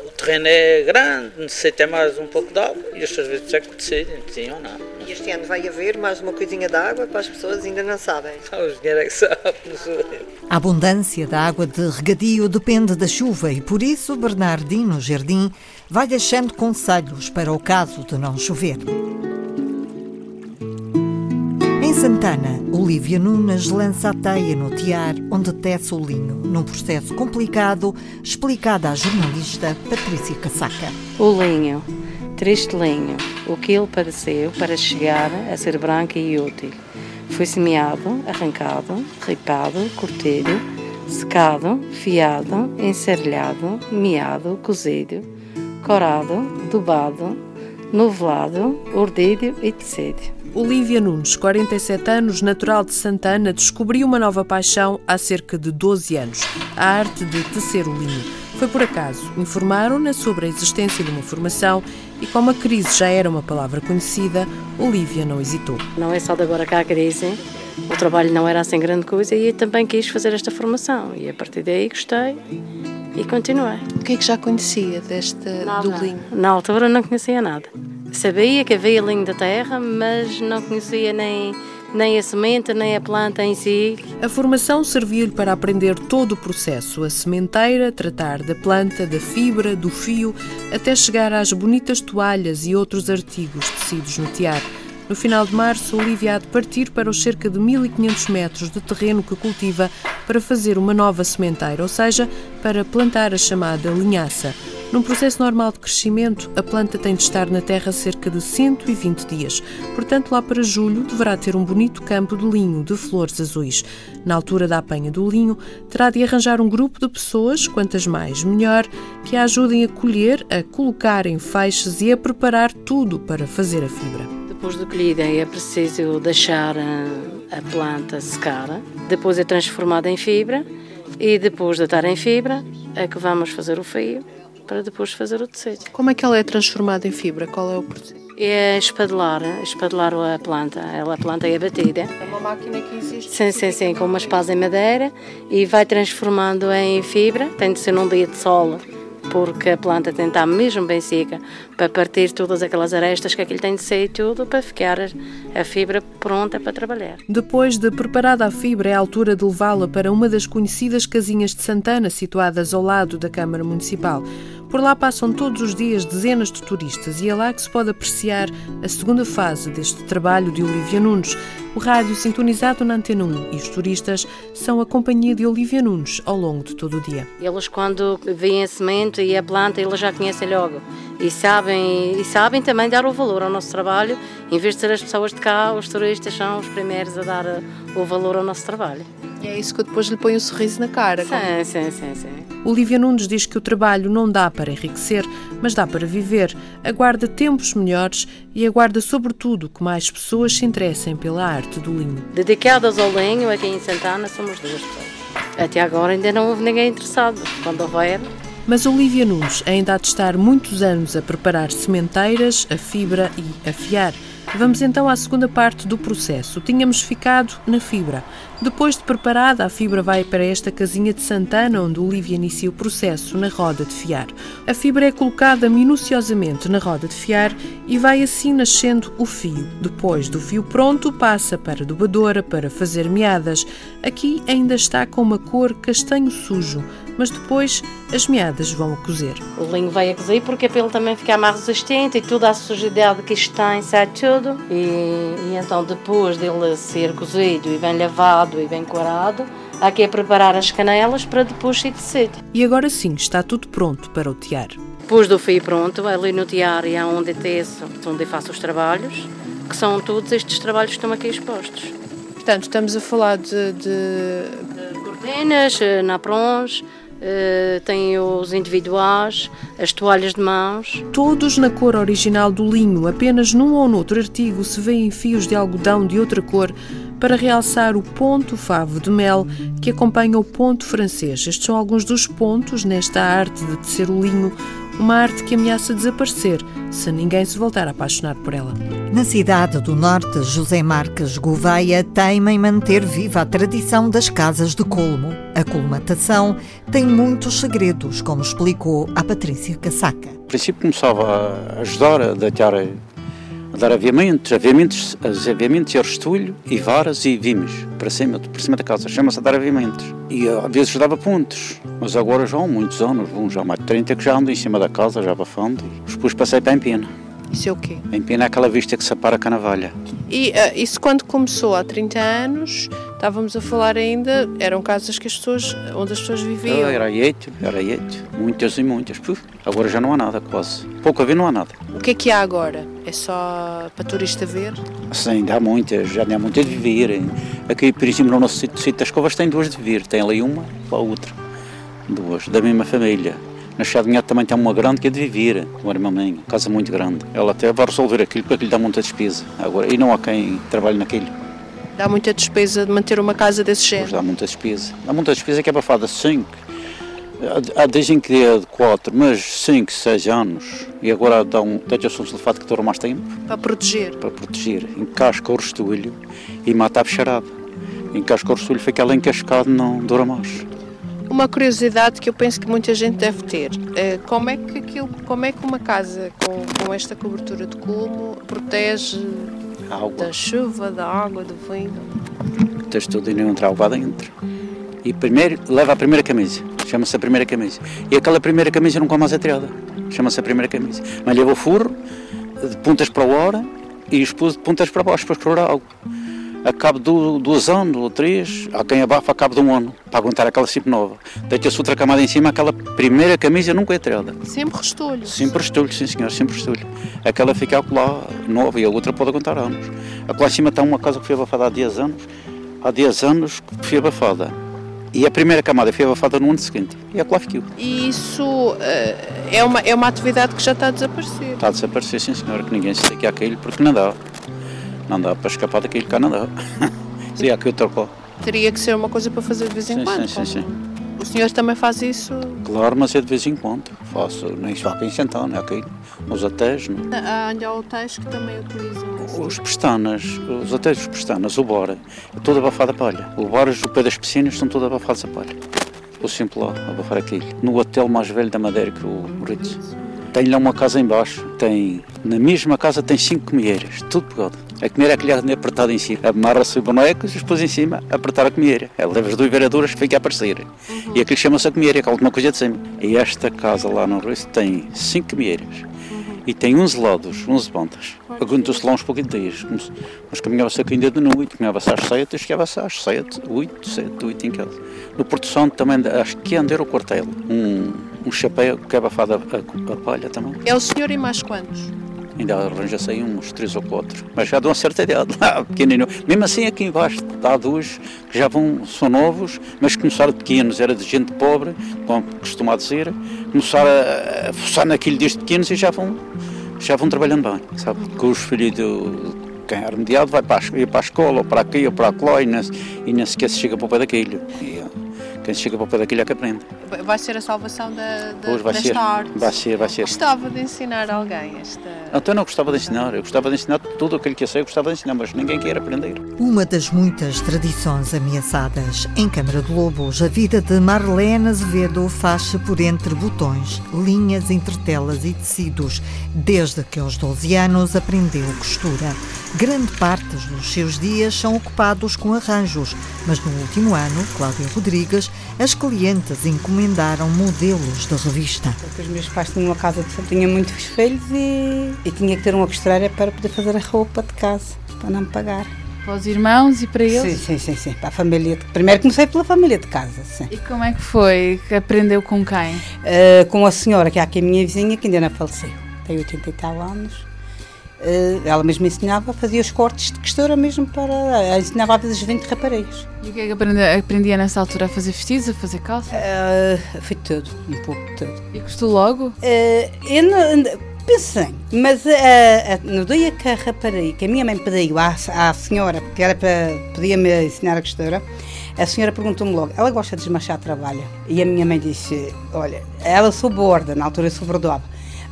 Speaker 12: o, terreno é grande, necessita mais um pouco de água e os serviços é que decidem, sim ou não.
Speaker 13: E este ano vai haver mais uma coisinha de água para as pessoas ainda não sabem.
Speaker 12: Só os dinheiros é que sabem.
Speaker 2: A abundância da água de regadio depende da chuva e por isso Bernardino Jardim vai deixando conselhos para o caso de não chover. Em Santana, Olívia Nunes lança a teia no tiar onde tece o linho, num processo complicado, explicado à jornalista Patrícia Casaca.
Speaker 14: O linho, triste linho, o que ele padeceu para chegar a ser branco e útil. Foi semeado, arrancado, ripado, cortado, secado, fiado, encerlhado, meado, cozido, corado, dobado, novelado, urdido e tecido.
Speaker 15: Olívia Nunes, 47 anos, natural de Santana, descobriu uma nova paixão há cerca de 12 anos, a arte de tecer o linho. Foi por acaso. Informaram-na sobre a existência de uma formação e como a crise já era uma palavra conhecida, Olívia não hesitou.
Speaker 14: Não é só de agora cá a crise, o trabalho não era assim grande coisa e eu também quis fazer esta formação e a partir daí gostei e continuei.
Speaker 7: O que é que já conhecia deste, do linho?
Speaker 14: Na altura não conhecia nada. Sabia que havia linho da terra, mas não conhecia nem, nem a semente, nem a planta em si.
Speaker 15: A formação serviu-lhe para aprender todo o processo, a sementeira, tratar da planta, da fibra, do fio, até chegar às bonitas toalhas e outros artigos tecidos no tiar. No final de março, Olivia há de partir para os cerca de 1500 metros de terreno que cultiva para fazer uma nova sementeira, ou seja, para plantar a chamada linhaça. Num processo normal de crescimento, a planta tem de estar na terra cerca de 120 dias. Portanto, lá para julho, deverá ter um bonito campo de linho de flores azuis. Na altura da apanha do linho, terá de arranjar um grupo de pessoas, quantas mais melhor, que a ajudem a colher, a colocar em feixes e a preparar tudo para fazer a fibra.
Speaker 14: Depois de colhida é preciso deixar a planta secar, depois é transformada em fibra e depois de estar em fibra é que vamos fazer o fio para depois fazer o tecido.
Speaker 7: Como é que ela é transformada em fibra? Qual é o processo?
Speaker 14: É espadelar, espadelar a planta. A planta é batida.
Speaker 7: É uma máquina que existe?
Speaker 14: Sim, sim, sim, com uma espasa em madeira e vai transformando em fibra. Tem de ser num dia de sol porque a planta tem de estar mesmo bem seca para partir todas aquelas arestas que aquilo tem de e tudo para ficar a fibra pronta para trabalhar.
Speaker 15: Depois de preparada a fibra, é a altura de levá-la para uma das conhecidas casinhas de Santana, situadas ao lado da Câmara Municipal. Por lá passam todos os dias dezenas de turistas e é lá que se pode apreciar a segunda fase deste trabalho de Olivia Nunes. O rádio sintonizado na Antena 1 e os turistas são a companhia de Olivia Nunes ao longo de todo o dia.
Speaker 14: Eles, quando veem a semente e a planta, eles já conhecem logo e sabem, e sabem também dar o valor ao nosso trabalho. Em vez de ser as pessoas de cá, os turistas são os primeiros a dar o valor ao nosso trabalho.
Speaker 7: E é isso que depois lhe põe um sorriso na cara.
Speaker 14: Sim, como... sim, sim, sim.
Speaker 15: Olivia Nunes diz que o trabalho não dá para enriquecer, mas dá para viver. Aguarda tempos melhores e aguarda, sobretudo, que mais pessoas se interessem pela arte do linho.
Speaker 14: Dedicadas ao linho, aqui em Santana, somos duas pessoas. Até agora ainda não houve ninguém interessado. Quando houver,
Speaker 15: mas Olivia Nunes ainda há de estar muitos anos a preparar sementeiras, a fibra e afiar. Vamos então à segunda parte do processo. Tínhamos ficado na fibra. Depois de preparada, a fibra vai para esta casinha de Santana, onde Olivia inicia o processo na roda de fiar. A fibra é colocada minuciosamente na roda de fiar e vai assim nascendo o fio. Depois do fio pronto, passa para a dobadora para fazer meadas. Aqui ainda está com uma cor castanho sujo, mas depois as meadas vão a cozer.
Speaker 14: O linho vai a cozer porque é para também ficar mais resistente e toda a sujidade que está sai tudo. E, e então depois dele ser cozido e bem lavado e bem corado, há que é preparar as canelas para depois ser tecido.
Speaker 15: E agora sim está tudo pronto para o tiar.
Speaker 14: Depois do fio pronto, ali no tiar é onde teço, onde faço os trabalhos, que são todos estes trabalhos que estão aqui expostos.
Speaker 7: Portanto, estamos a falar de... de...
Speaker 14: de cortinas, eh, naprons, Uh, tem os individuais, as toalhas de mãos.
Speaker 15: Todos na cor original do linho, apenas num ou noutro artigo se vêem fios de algodão de outra cor para realçar o ponto favo de mel que acompanha o ponto francês. Estes são alguns dos pontos nesta arte de tecer o linho uma arte que ameaça desaparecer se ninguém se voltar a apaixonar por ela.
Speaker 2: Na cidade do Norte, José Marques Gouveia teima em manter viva a tradição das casas de colmo. A colmatação tem muitos segredos, como explicou a Patrícia Casaca.
Speaker 16: No princípio começava a ajudar a deitar dar aviamentos, aviamentos, aviamentos e restolho e varas e vimes para cima, cima da casa. Chama-se dar aviamentos. E às vezes dava pontos, mas agora já há muitos anos, já há mais de 30 que já ando em cima da casa, já abafando. E depois passei para a empina.
Speaker 15: Isso é o quê?
Speaker 16: A empina é aquela vista que separa a navalha.
Speaker 15: E uh, isso quando começou há 30 anos, estávamos a falar ainda, eram casas que as pessoas, onde as pessoas viviam.
Speaker 16: Era eito, era eito, muitas e muitas. Puf, agora já não há nada quase. Pouco a ver não há nada.
Speaker 15: O que é que há agora? É só para turista ver?
Speaker 16: Sim, ainda há muitas, já há muitas de viver. Aqui, por exemplo, no nosso sítio das Covas tem duas de viver, tem ali uma, a outra. Duas, da mesma família. Na Chadinha também tem uma grande que é de viver, uma irmã minha, casa muito grande. Ela até vai resolver aquilo porque aquilo dá muita despesa. Agora, e não há quem trabalhe naquilo.
Speaker 15: Dá muita despesa de manter uma casa desse género?
Speaker 16: Dá muita despesa. Dá muita despesa que é abafada 5. Há dizem que é de 4, mas 5, 6 anos. E agora dá um teto sulfato que dura mais tempo.
Speaker 15: Para proteger?
Speaker 16: Para proteger. Encasca o restolho e mata a bicharada. Encasca o restolho, fica ela encascado, não dura mais.
Speaker 15: Uma curiosidade que eu penso que muita gente deve ter, como é que, aquilo, como é que uma casa com, com esta cobertura de colmo protege da chuva, da água, do vento?
Speaker 16: Tens tudo e não entrar lá dentro. E primeiro leva a primeira camisa, chama-se a primeira camisa. E aquela primeira camisa não come mais a triada, chama-se a primeira camisa. Mas leva o furro, de pontas para a hora e expôs de pontas para baixo para escorar água a cabo de dois anos ou três, há quem abafa a cabo de um ano, para aguentar aquela sempre nova. Deita-se outra camada em cima, aquela primeira camisa nunca é tirada.
Speaker 15: Sempre restolho?
Speaker 16: Sempre restolho, sim senhor, sempre restolho. Aquela fica lá nova e a outra pode aguentar anos. Aqui em cima está uma casa que foi abafada há 10 anos, há 10 anos que foi abafada. E a primeira camada foi abafada no ano seguinte. E a lá ficou.
Speaker 15: E isso uh, é, uma, é uma atividade que já está a desaparecer?
Speaker 16: Está a desaparecer, sim senhor, que ninguém se dedica àquilo porque não dá. Não dá para escapar daquilo cá, não dá. Sim, aqui eu trocou.
Speaker 15: Teria que ser uma coisa para fazer de vez em
Speaker 16: sim,
Speaker 15: quando.
Speaker 16: Sim, sim, sim.
Speaker 15: O senhor também faz isso?
Speaker 16: Claro, mas é de vez em quando. Faço, nem só aqui em Santana, aqui nos hotéis. Não?
Speaker 15: Há ainda hotéis que também utilizam
Speaker 16: Os pestanas, os hotéis dos pestanas, o Bora, é toda abafada a palha. O Bora, o pé das piscinas, estão todos abafados a palha. Vou sempre lá, abafar aquilo. No hotel mais velho da Madeira, que é o Ritz. Tem lá uma casa embaixo, tem, na mesma casa tem cinco comieras, tudo pegado. A comieira é é apertada em cima, amarra-se bonecos e depois em cima apertar a comieira. Ela leva as duas veraduras que fica a aparecer. Uhum. E aquilo chama-se a comieira, que é a última coisa de cima. E esta casa lá no Rio tem cinco comieiras. Uhum. E tem 11 lados, 11 pontas. Aguentou-se lá uns pouquinhos de dias. Mas caminhava-se aqui ainda de noite, caminhava-se às 7 e chegava-se às 7, 8, 7, 8 em casa. No Porto Santo também, acho que andar o quartel. Um, um chapéu que é abafado a, a, a palha também.
Speaker 15: É o senhor e mais quantos?
Speaker 16: Ainda arranja-se aí uns três ou quatro, mas já de uma certa idade, lá, pequenino. Mesmo assim, aqui embaixo, há dois que já vão, são novos, mas começaram pequenos, era de gente pobre, como costuma dizer, começaram a, forçar naquilo desde pequenos e já vão, já vão trabalhando bem, sabe? Com os filhos do, quem é remediado vai para a, para a escola, ou para aqui, ou para lá, e não, e não sequer se chega para o pé daquilo. E, quem chega para o pé daquilo é que aprende.
Speaker 15: Vai ser a salvação da, da,
Speaker 16: pois vai
Speaker 15: desta
Speaker 16: ser,
Speaker 15: arte.
Speaker 16: Vai ser, vai ser.
Speaker 15: Gostava de ensinar alguém esta...
Speaker 16: Então eu não gostava de ensinar, eu gostava de ensinar tudo aquilo que eu sei, eu gostava de ensinar, mas ninguém quer aprender.
Speaker 2: Uma das muitas tradições ameaçadas em Câmara de Lobos, a vida de Marlene Azevedo faz-se por entre botões, linhas entre telas e tecidos. Desde que aos 12 anos aprendeu costura. Grande parte dos seus dias são ocupados com arranjos, mas no último ano, Cláudia Rodrigues, as clientes encomendaram modelos de revista.
Speaker 17: Porque os meus pais tinham uma casa de tinha muitos filhos e, e tinha que ter uma costureira para poder fazer a roupa de casa, para não me pagar.
Speaker 7: Para os irmãos e para eles?
Speaker 17: Sim, sim, sim, sim. Para a família. De... Primeiro comecei pela família de casa, sim.
Speaker 7: E como é que foi? Que aprendeu com quem?
Speaker 17: Uh, com a senhora, que é aqui a minha vizinha, que ainda não faleceu. Tem 80 e tal anos. Uh, ela mesma ensinava, fazia os cortes de costura mesmo para. ensinava às vezes 20 raparigas.
Speaker 7: E o que é que aprendia, aprendia nessa altura? A fazer vestidos, a fazer calça?
Speaker 17: Uh, foi tudo, um pouco de tudo.
Speaker 7: E gostou logo?
Speaker 17: Uh, eu não, Pensei, mas eh, eh, no dia que a rapariga, que a minha mãe pediu à, à senhora, porque era para podia-me ensinar a costura, a senhora perguntou-me logo, ela gosta de desmanchar trabalho? E a minha mãe disse, olha, ela sou borda, na altura sou bordoada,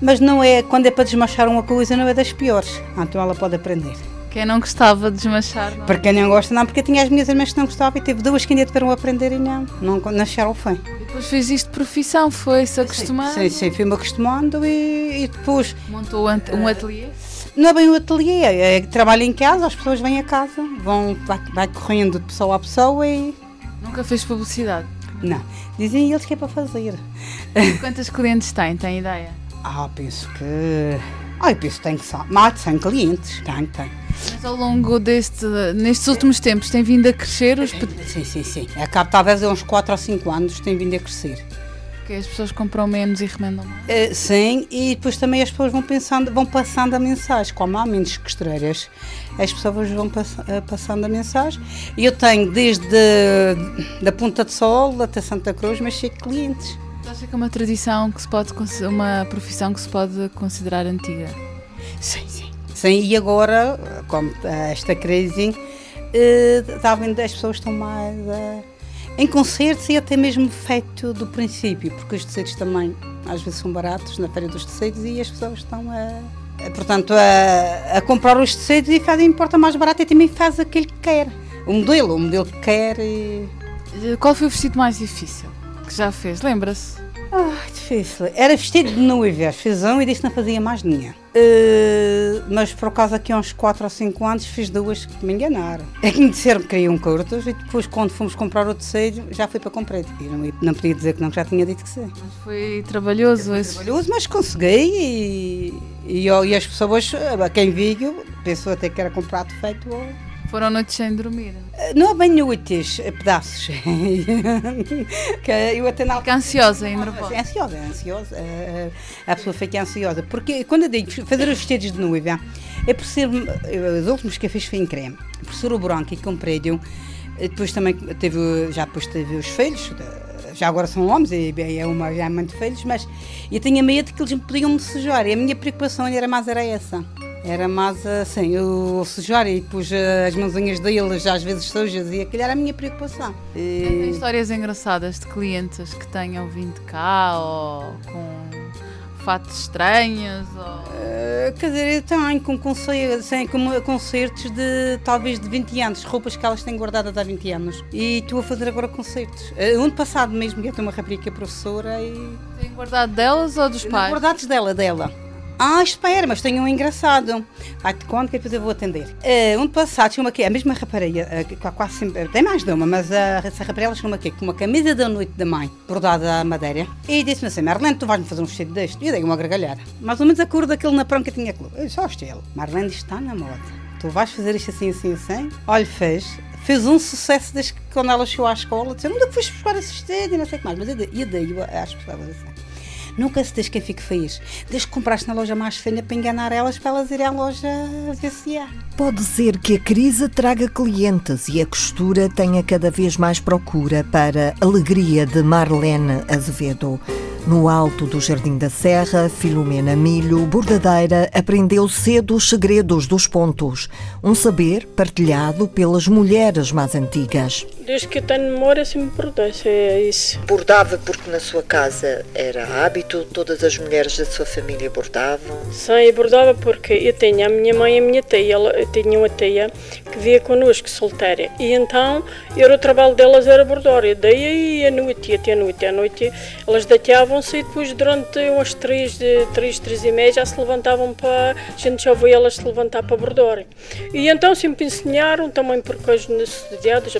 Speaker 17: mas não é, quando é para desmanchar uma coisa, não é das piores, então ela pode aprender.
Speaker 7: Quem não gostava de desmanchar? Não?
Speaker 17: Para quem não gosta, não, porque eu tinha as minhas irmãs que não gostavam e teve duas que ainda tiveram a aprender e não, não nasceram ao fim.
Speaker 7: Depois fez isto de profissão, foi-se acostumando?
Speaker 17: Sim, sim, fui-me acostumando e, e depois...
Speaker 7: Montou um ateliê?
Speaker 17: Não é bem um ateliê, é, trabalho em casa, as pessoas vêm a casa, vão, vai, vai correndo de pessoa a pessoa e...
Speaker 7: Nunca fez publicidade?
Speaker 17: Não, dizem eles que é para fazer.
Speaker 7: Quantos clientes tem, tem ideia?
Speaker 17: Ah, penso que... Ah, eu penso que tem mais de 100 clientes, tem, tem.
Speaker 7: Mas ao longo deste, nestes últimos tempos, tem vindo a crescer os
Speaker 17: Sim, sim, sim. É que talvez há uns 4 ou 5 anos tem vindo a crescer.
Speaker 7: Porque as pessoas compram menos e remendam mais?
Speaker 17: Uh, sim, e depois também as pessoas vão pensando, vão passando a mensagem. Como há menos costureiras, as pessoas vão pass uh, passando a mensagem. E eu tenho desde da Ponta de Sol até Santa Cruz, mas cheio de clientes.
Speaker 7: Acha que é uma tradição que se pode uma profissão que se pode considerar antiga?
Speaker 17: Sim, sim. Sim, e agora, como esta crise, está vendo as pessoas estão mais uh, em concertos e até mesmo feito do princípio, porque os tecidos também às vezes são baratos na feira dos tecidos e as pessoas estão a, a portanto, a, a, comprar os tecidos e fazem importa mais barato e também faz aquele que quer. O modelo, o modelo que quer. E...
Speaker 7: Qual foi o vestido mais difícil que já fez? Lembra-se?
Speaker 17: Ah, difícil. Era vestido de noiva, fiz um e disse que não fazia mais dinheiro. Uh, mas por causa que há uns 4 ou 5 anos fiz duas que me enganaram. É que me disseram que queriam curtos e depois quando fomos comprar o tecido já fui para comprar. E não, não podia dizer que não, já tinha dito que sim.
Speaker 7: Mas foi trabalhoso
Speaker 17: foi
Speaker 7: esse.
Speaker 17: trabalhoso, mas consegui e, e, e, as pessoas, quem viu, pensou até que era comprado feito ou
Speaker 7: foram noites sem dormir?
Speaker 17: Não é bem noites, é pedaços.
Speaker 7: que eu até não... Fica ansiosa e nervosa.
Speaker 17: É ansiosa, é ansiosa. A pessoa fica ansiosa. Porque quando eu digo fazer os vestidos de noiva, é por ser. Os últimos que eu fiz foi em creme. Por ser o branco e comprei de um. Depois também teve, já depois teve os filhos, já agora são homens, e é uma já é muito filhos, mas eu tinha medo que eles podiam me sujar. E a minha preocupação era mais era essa. Era mais assim, eu sujar e pus as mãozinhas deles às vezes sujas e aquilo era a minha preocupação.
Speaker 7: E... Tem histórias engraçadas de clientes que tenham vindo cá ou com fatos estranhos? Ou...
Speaker 17: Uh, quer dizer, eu tenho com, concertos, assim, com concertos de talvez de 20 anos, roupas que elas têm guardadas há 20 anos. E estou a fazer agora concertos. Uh, ano passado mesmo, eu tenho uma rapariga professora e.
Speaker 7: Tem guardado delas ou dos pais?
Speaker 17: Guardados dela, dela. Ah, espera, mas tenho um engraçado. Vai-te conta que depois eu vou atender. Uh, um passado chegou-me aqui, a mesma rapariga, uh, quase sempre, tem mais de uma, mas uh, essa rapariga chegou-me aqui com uma camisa da noite da mãe, bordada à madeira, e disse-me assim: Marlene, tu vais-me fazer um vestido deste? E eu dei uma gargalhada. Mais ou menos a cor daquele na pranca tinha clube. Eu só estilo. Marlene está na moda. Tu vais fazer isto assim, assim, assim? Olha, fez. Fez um sucesso desde que quando ela chegou à escola. Disse: Onde é que foste buscar esse vestido? E não sei o que mais. Mas eu dei, eu dei às pessoas assim. Nunca se quem fique feliz. Desde que compraste na loja mais fina para enganar elas, para elas irem à loja há.
Speaker 2: Pode ser que a crise traga clientes e a costura tenha cada vez mais procura para alegria de Marlene Azevedo. No alto do Jardim da Serra, Filomena Milho, bordadeira, aprendeu cedo os segredos dos pontos, um saber partilhado pelas mulheres mais antigas.
Speaker 18: Desde que eu tenho memória, sempre bordei, é isso.
Speaker 13: Bordava porque na sua casa era hábito, todas as mulheres da sua família bordavam?
Speaker 18: Sim, eu bordava porque eu tinha a minha mãe e a minha tia, ela, tinha uma tia que via connosco, solteira, e então era o trabalho delas era bordar, e daí a noite, até a noite, à noite elas deitavam-se e depois durante umas três, três, três e meia já se levantavam para, a gente já ouvia elas se levantar para bordar. E então sempre ensinaram, também porque as necessidades,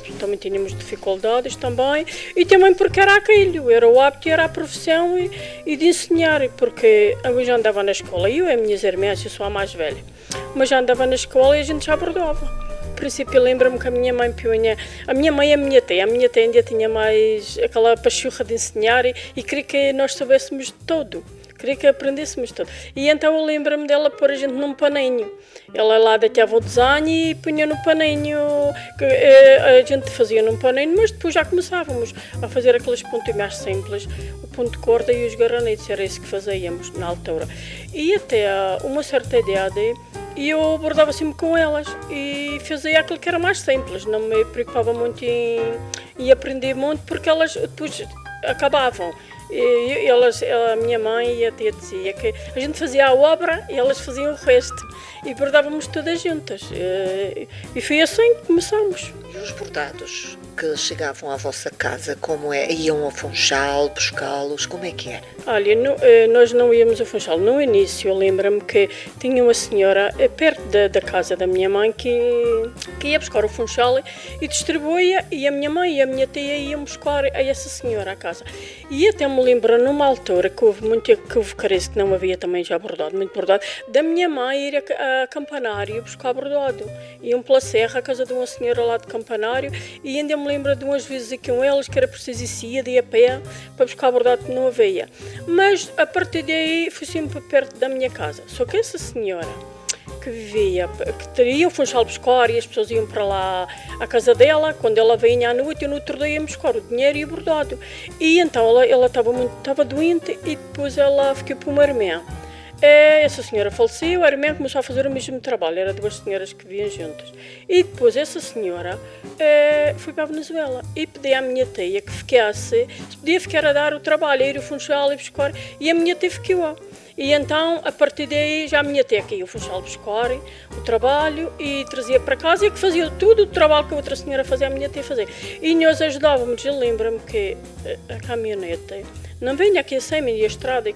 Speaker 18: tinha tínhamos dificuldades também, e também porque era aquilo, era o hábito, era a profissão e, e de ensinar, porque eu já andava na escola, eu e as minhas irmãs, eu sou a mais velha, mas já andava na escola e a gente já bordava. Princípio, lembro-me que a minha mãe punha, a minha mãe e a minha tia, a minha tia ainda tinha mais aquela pachurra de ensinar e, e queria que nós soubéssemos de todo queria que aprendêssemos tudo. E então eu lembro-me dela pôr a gente num paninho. Ela lá deitava o desenho e punha no paninho, que eh, a gente fazia num paninho, mas depois já começávamos a fazer aqueles pontos mais simples. O ponto de corda e os garranetes, era isso que fazíamos na altura. E até uma certa idade eu bordava sempre com elas e fazia aquilo que era mais simples, não me preocupava muito em, em aprender muito porque elas depois acabavam. E elas, a minha mãe e a tia dizia que a gente fazia a obra e elas faziam o resto. E bordávamos todas juntas. E foi assim que começámos.
Speaker 13: E os bordados que chegavam à vossa casa, como é? Iam ao Funchal buscá-los? Como é que era?
Speaker 18: Olha, no, eh, nós não íamos ao Funchal. No início, eu lembro-me que tinha uma senhora eh, perto da, da, casa da minha mãe que, que ia buscar o Funchal e distribuía, e a minha mãe e a minha tia iam buscar a essa senhora à casa. E até me lembro, numa altura que houve muito que houve carência, que não havia também já bordado, muito bordado, da minha mãe ir a, a Campanário buscar bordado. Iam pela serra à casa de uma senhora lá de Campanário e ainda me lembro de umas vezes aqui com elas que era preciso ir de a pé para buscar bordado que não havia. Mas a partir daí fui sempre perto da minha casa. Só que essa senhora que vivia, que teria o Funchal buscar e as pessoas iam para lá à casa dela, quando ela vinha à noite, eu no outro dia ia o dinheiro e o bordado. E então ela, estava muito estava doente e depois ela ficou para uma. É, essa senhora faleceu, a irmã começou a fazer o mesmo trabalho, eram duas senhoras que viviam juntas. E depois essa senhora é, foi para a Venezuela e pedi à minha tia que ficasse, se podia ficar a dar o trabalho, a ir ao Funchal e buscar, e a minha tia ficou. E então, a partir daí, já a minha que ia ao Funchal buscar o trabalho e trazia para casa e que fazia tudo o trabalho que a outra senhora fazia, a minha tia fazia. E nós ajudávamos, eu lembro-me que a caminhonete não venha aqui assim, meia estrada.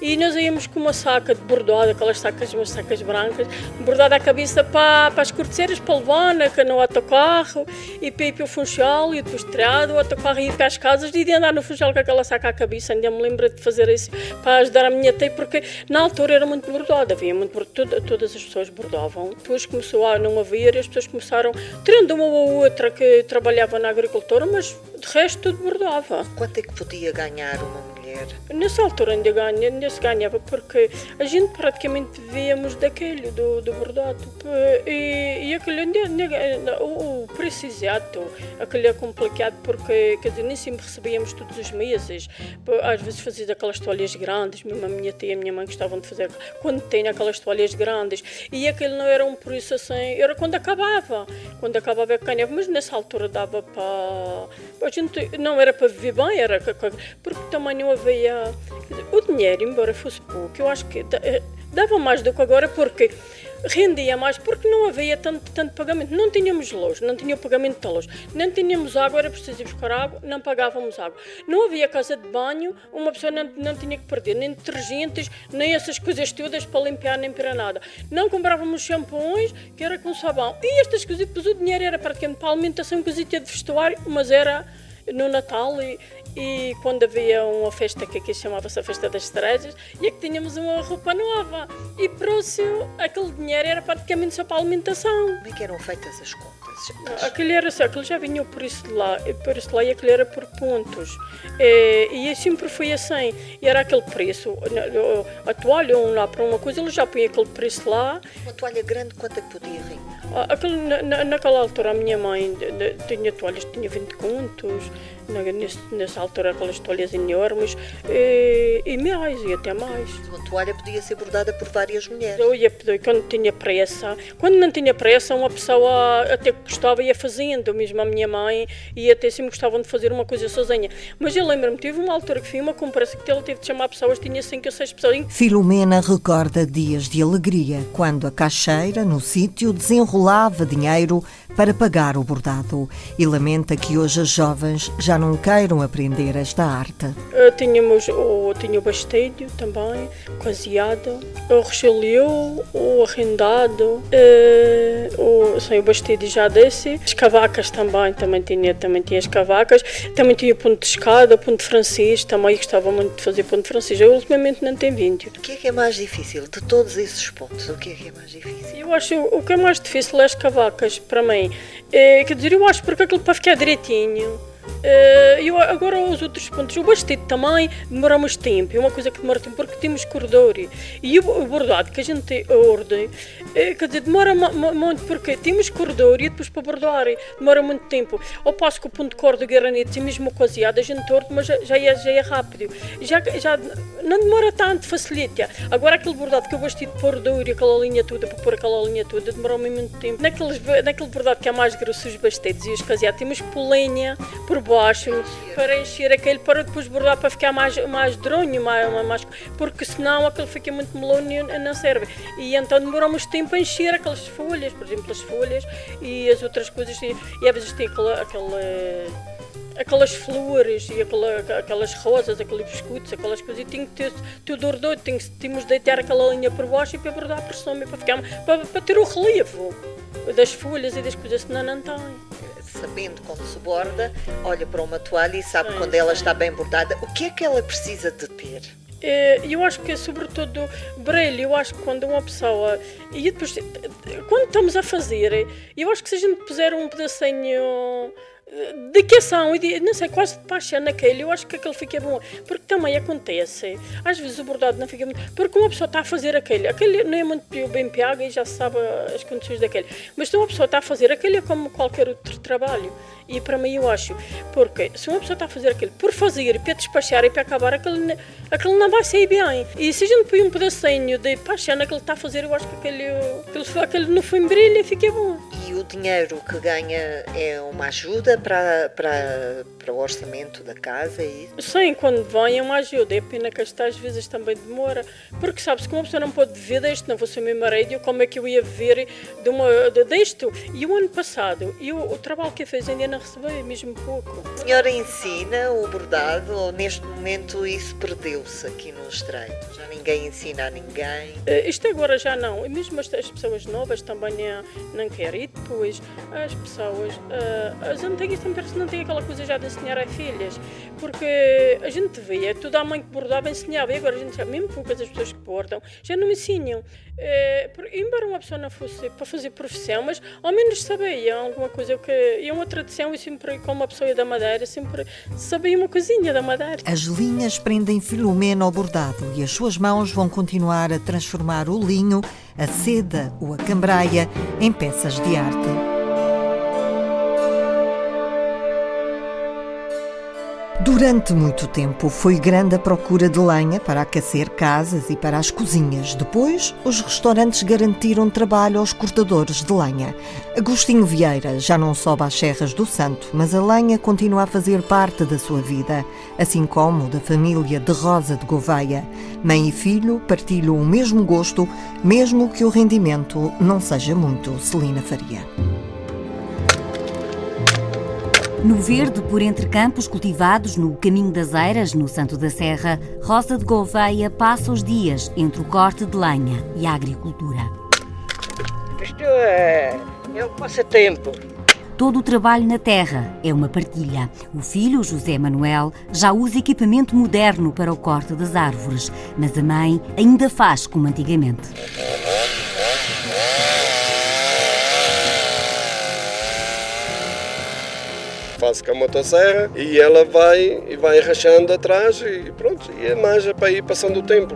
Speaker 18: E nós íamos com uma saca de bordado, aquelas sacas, umas sacas brancas, bordada a cabeça para, para as corteceiras, para levar no autocarro, e para ir para o funchal, e depois tirado o autocarro ir para as casas, e de andar no funchal com aquela saca à cabeça. Ainda me lembro de fazer isso para ajudar a minha tia, porque na altura era muito bordado, havia muito bordado, todas as pessoas bordavam. Depois começou a não haver, e as pessoas começaram, tirando uma ou outra que trabalhava na agricultura, mas de resto tudo bordava.
Speaker 13: Quanto é que podia ganhar uma mulher?
Speaker 18: Nessa altura ainda, ganha, ainda se ganhava porque a gente praticamente vivíamos daquele, do, do bordado. E, e aquele, o, o preço exato, aquele é complicado porque quer dizer, nem sempre recebíamos todos os meses. Às vezes fazia aquelas toalhas grandes, mesmo a minha tia e a minha mãe gostavam de fazer quando tem aquelas toalhas grandes. E aquele não era um preço assim, era quando acabava. Quando acabava é que ganhava, mas nessa altura dava para a gente não era para viver bem, era porque também não havia. O dinheiro, embora fosse pouco, eu acho que eh, dava mais do que agora, porque rendia mais porque não havia tanto, tanto pagamento. Não tínhamos luz, não tinha pagamento da luz, não tínhamos água, era preciso ir buscar água, não pagávamos água. Não havia casa de banho, uma pessoa não, não tinha que perder nem detergentes, nem essas coisas todas para limpar, nem para nada. Não comprávamos shampoos, que era com sabão. E estas coisas, o dinheiro era praticamente para alimentação, cosita de vestuário, mas era no Natal e, e quando havia uma festa que aqui chamava-se a Festa das Estrelas, e é que tínhamos uma roupa nova. E próximo, aquele dinheiro era praticamente só para a alimentação.
Speaker 13: Como é que eram feitas as contas?
Speaker 18: Aquele era assim, aquele já vinha por isso lá, por isso lá e aquele era por pontos. E, e sempre foi assim. E era aquele preço. A toalha, um lá para uma coisa, ele já punha aquele preço lá.
Speaker 13: Uma toalha grande, quanto é que podia rir?
Speaker 18: Ah, aquele, na, naquela altura, a minha mãe tinha toalhas, tinha 20 contos nessa altura aquelas toalhas enormes e, e mais, e até mais.
Speaker 13: Uma toalha podia ser bordada por várias mulheres.
Speaker 18: Eu ia pedir, quando tinha pressa, quando não tinha pressa, uma pessoa até que gostava ia fazendo, mesmo a minha mãe, e até sempre gostavam de fazer uma coisa sozinha. Mas eu lembro-me, tive uma altura que fui uma conversa que ele teve de chamar pessoas, tinha cinco ou seis pessoas.
Speaker 2: Filomena recorda dias de alegria, quando a caixeira, no sítio, desenrolava dinheiro para pagar o bordado e lamenta que hoje as jovens já não queiram aprender esta arte.
Speaker 18: Uh, tínhamos o, tinha o bastelho também, o caseado, o rechalheu, o arrendado, uh, o, assim, o bastelho já desse, as cavacas também, também tinha, também tinha as cavacas, também tinha o ponto de escada, o ponto francês, também gostava muito de fazer ponto francês, eu ultimamente não tenho vindo.
Speaker 13: O que é que é mais difícil de todos esses pontos? O que é que é mais difícil?
Speaker 18: Eu acho o que é mais difícil é as cavacas, para mim. É, quer dizer, eu acho porque aquilo para ficar direitinho Uh, agora os outros pontos, o bastete também demora mais tempo, é uma coisa que demora tempo porque temos corredor e o, bordado que a gente tem a ordem, uh, quer dizer, demora muito porque temos corredor e depois para bordar demora muito tempo. Ao passo que o ponto de corda granito é mesmo coziado, a gente torto, mas já, já, é, já é rápido, já, já não demora tanto, facilita. Agora aquele bordado que eu de pôr e aquela linha toda, para pôr aquela linha toda, demorou muito tempo. Naqueles, naquele bordado que é mais grosso, os e os caseados, temos por lenha, por baixo para encher aquele, para depois bordar para ficar mais, mais dronho, mais, mais, porque senão aquele fica muito melão e não serve. E então demoramos tempo a encher aquelas folhas, por exemplo, as folhas e as outras coisas. E, e às vezes tem aquela aquelas flores e aquela, aquelas rosas, aqueles biscoitos, aquelas coisas, e tinha que ter tudo ordoido, tínhamos de deitar aquela linha por baixo e para bordar por cima, para, ficar, para, para ter o relevo das folhas e das coisas, senão não tem
Speaker 13: sabendo como se borda, olha para uma toalha e sabe quando ela está bem bordada, o que é que ela precisa de ter?
Speaker 18: É, eu acho que é sobretudo brilho, eu acho que quando uma pessoa e depois quando estamos a fazer, eu acho que se a gente puser um pedacinho dedicação e de, não sei, quase de paixão naquele, eu acho que aquele fica bom. Porque também acontece, às vezes o bordado não fica muito. Porque uma pessoa está a fazer aquele, aquele não é muito bem piaga e já sabe as condições daquele. Mas se uma pessoa está a fazer aquele é como qualquer outro trabalho. E para mim eu acho, porque se uma pessoa está a fazer aquilo por fazer, para despachar e para acabar, aquele, aquele não vai sair bem. E se a gente põe um pedacinho de paixão naquilo que está a fazer, eu acho que aquele, aquele, aquele no fim brilha e fica bom.
Speaker 13: E o dinheiro que ganha é uma ajuda para, para, para o orçamento da casa? É isso?
Speaker 18: Sim, quando vem é uma ajuda. É pena que às vezes também demora. Porque sabes que uma pessoa não pode viver deste, não vou ser meu marido, como é que eu ia viver de uma, de, disto? E o ano passado, eu, o trabalho que eu fiz ainda não recebi, mesmo pouco.
Speaker 13: A senhora ensina o bordado ou neste momento isso perdeu-se aqui no Estreito? Já ninguém ensina a ninguém?
Speaker 18: Uh, isto agora já não. E mesmo as, as pessoas novas também não, não querem. E depois as pessoas, uh, as antigas também não têm aquela coisa já de ensinar a filhas. Porque a gente via, toda a mãe que bordava ensinava. E agora a gente já, mesmo poucas as pessoas que bordam, já não ensinam. Uh, embora uma pessoa não fosse para fazer profissão, mas ao menos sabia alguma coisa. que é uma tradição e sempre, como uma pessoa da Madeira, sempre sabia uma coisinha da Madeira.
Speaker 2: As linhas prendem Filomena ao bordado e as suas mãos vão continuar a transformar o linho, a seda ou a cambraia em peças de arte. Durante muito tempo foi grande a procura de lenha para aquecer casas e para as cozinhas. Depois, os restaurantes garantiram trabalho aos cortadores de lenha. Agostinho Vieira já não sobe às serras do Santo, mas a lenha continua a fazer parte da sua vida, assim como da família de Rosa de Gouveia. Mãe e filho partilham o mesmo gosto, mesmo que o rendimento não seja muito. Celina Faria.
Speaker 19: No verde, por entre campos cultivados, no caminho das Eiras, no Santo da Serra, Rosa de Gouveia passa os dias entre o corte de lenha e a agricultura.
Speaker 20: Isto é, é um passatempo.
Speaker 19: Todo o trabalho na terra é uma partilha. O filho, José Manuel, já usa equipamento moderno para o corte das árvores, mas a mãe ainda faz como antigamente.
Speaker 21: Faço com a motosserra e ela vai e vai rachando atrás e pronto, e é mais para ir passando o tempo.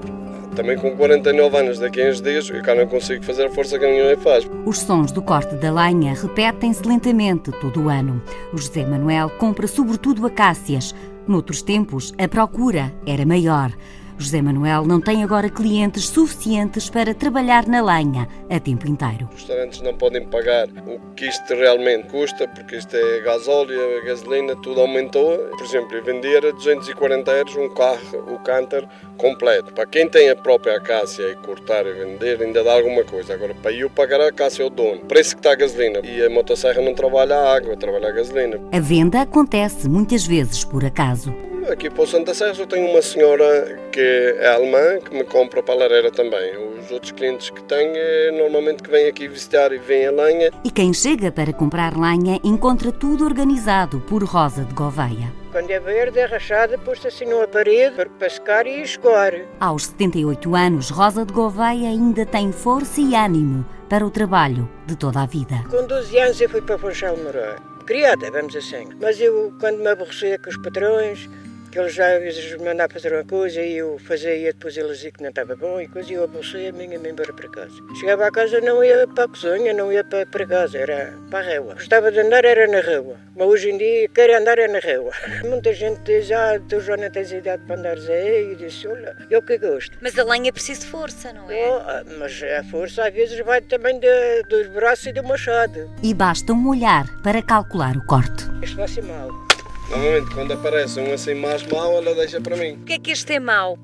Speaker 21: Também com 49 anos, daqui a uns dias, eu cá não consigo fazer a força que mãe faz.
Speaker 19: Os sons do corte da lenha repetem-se lentamente todo o ano. O José Manuel compra sobretudo acácias. Noutros tempos, a procura era maior. José Manuel não tem agora clientes suficientes para trabalhar na lenha a tempo inteiro.
Speaker 21: Os restaurantes não podem pagar o que isto realmente custa, porque isto é gasóleo, gasolina, tudo aumentou. Por exemplo, eu vender a 240 euros um carro, o Canter, completo. Para quem tem a própria acácia e cortar e vender, ainda dá alguma coisa. Agora, para eu pagar a acácia, é o dono. Preço que está a gasolina. E a motosserra não trabalha a água, trabalha a gasolina.
Speaker 19: A venda acontece muitas vezes por acaso.
Speaker 21: Aqui para o Santa Serra eu tenho uma senhora que é alemã que me compra para a lareira também. Os outros clientes que tenho é normalmente que vêm aqui visitar e vêm a lenha.
Speaker 19: E quem chega para comprar lenha encontra tudo organizado por Rosa de Gouveia.
Speaker 20: Quando é verde, é rachada, posto assim numa parede para pescar e escoar.
Speaker 19: Aos 78 anos, Rosa de Gouveia ainda tem força e ânimo para o trabalho de toda a vida.
Speaker 20: Com 12 anos eu fui para Funchal morar. criada, vamos assim. Mas eu, quando me aborrecia com os patrões, que eles já às vezes mandavam fazer uma coisa e eu fazia e depois eles diziam que não estava bom e coisa e eu aborrecia a minha me embora para casa. Chegava a casa não ia para a cozinha, não ia para, para casa, era para a rua. Gostava de andar era na rua, mas hoje em dia quero andar é na rua. Muita gente diz, ah, tu já não tens idade para andares aí e disse, olha, eu que gosto.
Speaker 22: Mas a lenha é preciso força, não é?
Speaker 20: Oh, mas a força às vezes vai também de, dos braços e do machado.
Speaker 19: E basta um olhar para calcular o corte.
Speaker 20: Isto vai ser mal.
Speaker 21: Normalmente, quando aparece um assim mais mau, ela deixa para mim.
Speaker 22: O que é que este é mau?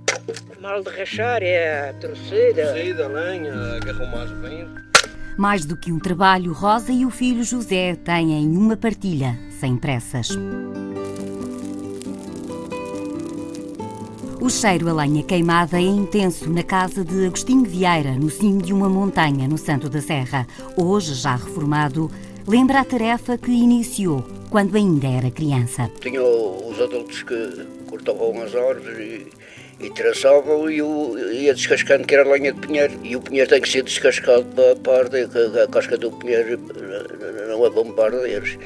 Speaker 20: Mal de rachar é a torcida.
Speaker 21: Torcida, lenha, agarrou mais vento.
Speaker 19: Mais do que um trabalho, Rosa e o filho José têm uma partilha, sem pressas. O cheiro a lenha queimada é intenso na casa de Agostinho Vieira, no cimo de uma montanha no Santo da Serra. Hoje, já reformado, lembra a tarefa que iniciou quando ainda era criança.
Speaker 23: Tinha os adultos que cortavam as árvores e, e traçavam e eu ia descascando que era lenha de pinheiro. E o pinheiro tem que ser descascado para, para arder, a, a casca do pinheiro não é bom para arder.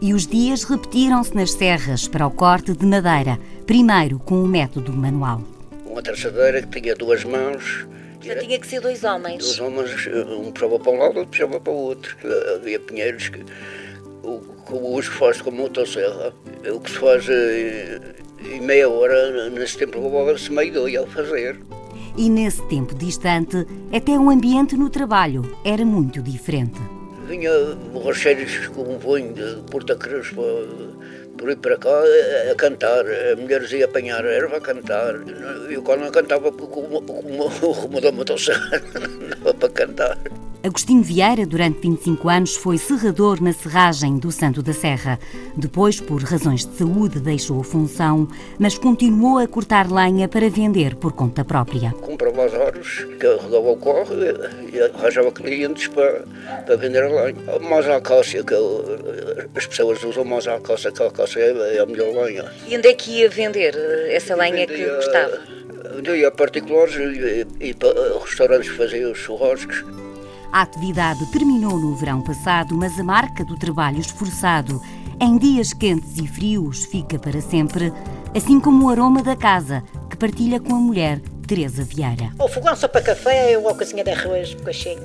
Speaker 19: E os dias repetiram-se nas serras para o corte de madeira, primeiro com o método manual.
Speaker 23: Uma traçadeira que tinha duas mãos,
Speaker 22: Já tinha que ser dois homens.
Speaker 23: Dois homens, um puxava para um lado, outro puxava para o outro. Havia pinheiros que o, hoje faz com motosserra. É o que se faz eh, em meia hora, nesse tempo levava-se meio dia a fazer.
Speaker 19: E nesse tempo distante, até o ambiente no trabalho era muito diferente.
Speaker 23: Vinha borracheiros com um vinho de Porta Cruz por ir para cá a cantar. A mulheres ia apanhar a erva a cantar. E eu quando não cantava com o rumo da motosserra, não para cantar.
Speaker 19: Agostinho Vieira, durante 25 anos, foi serrador na serragem do Santo da Serra. Depois, por razões de saúde, deixou a função, mas continuou a cortar lenha para vender por conta própria.
Speaker 23: Comprava as árvores, carregava o corre e arranjava clientes para, para vender a lenha. Mais a acácia, que as pessoas usam mais a acácia, que a acácia é a melhor lenha.
Speaker 22: E onde é que ia vender essa lenha que gostava?
Speaker 23: Ia a particulares e, e para restaurantes que faziam os churrascos.
Speaker 19: A atividade terminou no verão passado, mas a marca do trabalho esforçado em dias quentes e frios fica para sempre, assim como o aroma da casa que partilha com a mulher Teresa Vieira.
Speaker 24: O fogão só para café ou a cozinha de arroz, coxinha.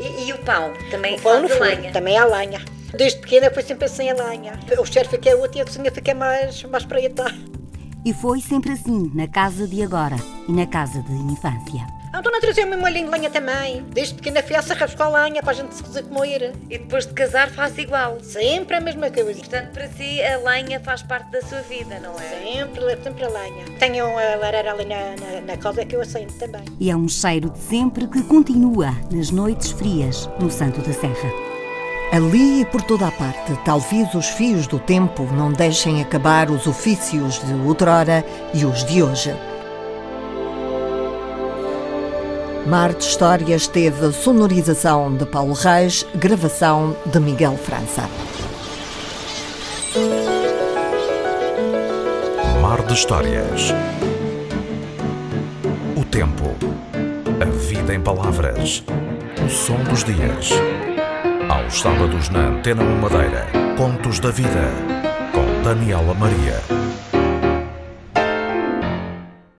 Speaker 22: E, e, o pão? Também
Speaker 24: o pão no forno,
Speaker 22: lenha?
Speaker 24: Também a lenha. Desde pequena foi sempre assim a lenha. O cheiro fica outro e a cozinha fica mais, mais preita.
Speaker 19: E foi sempre assim na casa de agora e na casa de infância.
Speaker 24: A dona trazia me molhinho de lenha também. Desde pequena fui a serra buscar lenha para a gente se comer.
Speaker 22: E depois de casar faz igual?
Speaker 24: Sempre a mesma coisa.
Speaker 22: Portanto, para si a lenha faz parte da sua vida, não é?
Speaker 24: Sempre, sempre a lenha. Tenho a lareira ali na, na, na casa que eu acendo também.
Speaker 19: E é um cheiro de sempre que continua nas noites frias no Santo da Serra.
Speaker 2: Ali e por toda a parte, talvez os fios do tempo não deixem acabar os ofícios de outrora e os de hoje. Mar de Histórias teve sonorização de Paulo Reis, gravação de Miguel França.
Speaker 25: Mar de Histórias. O tempo. A vida em palavras. O som dos dias. Aos sábados na Antena 1 Madeira. Contos da Vida. Com Daniela Maria.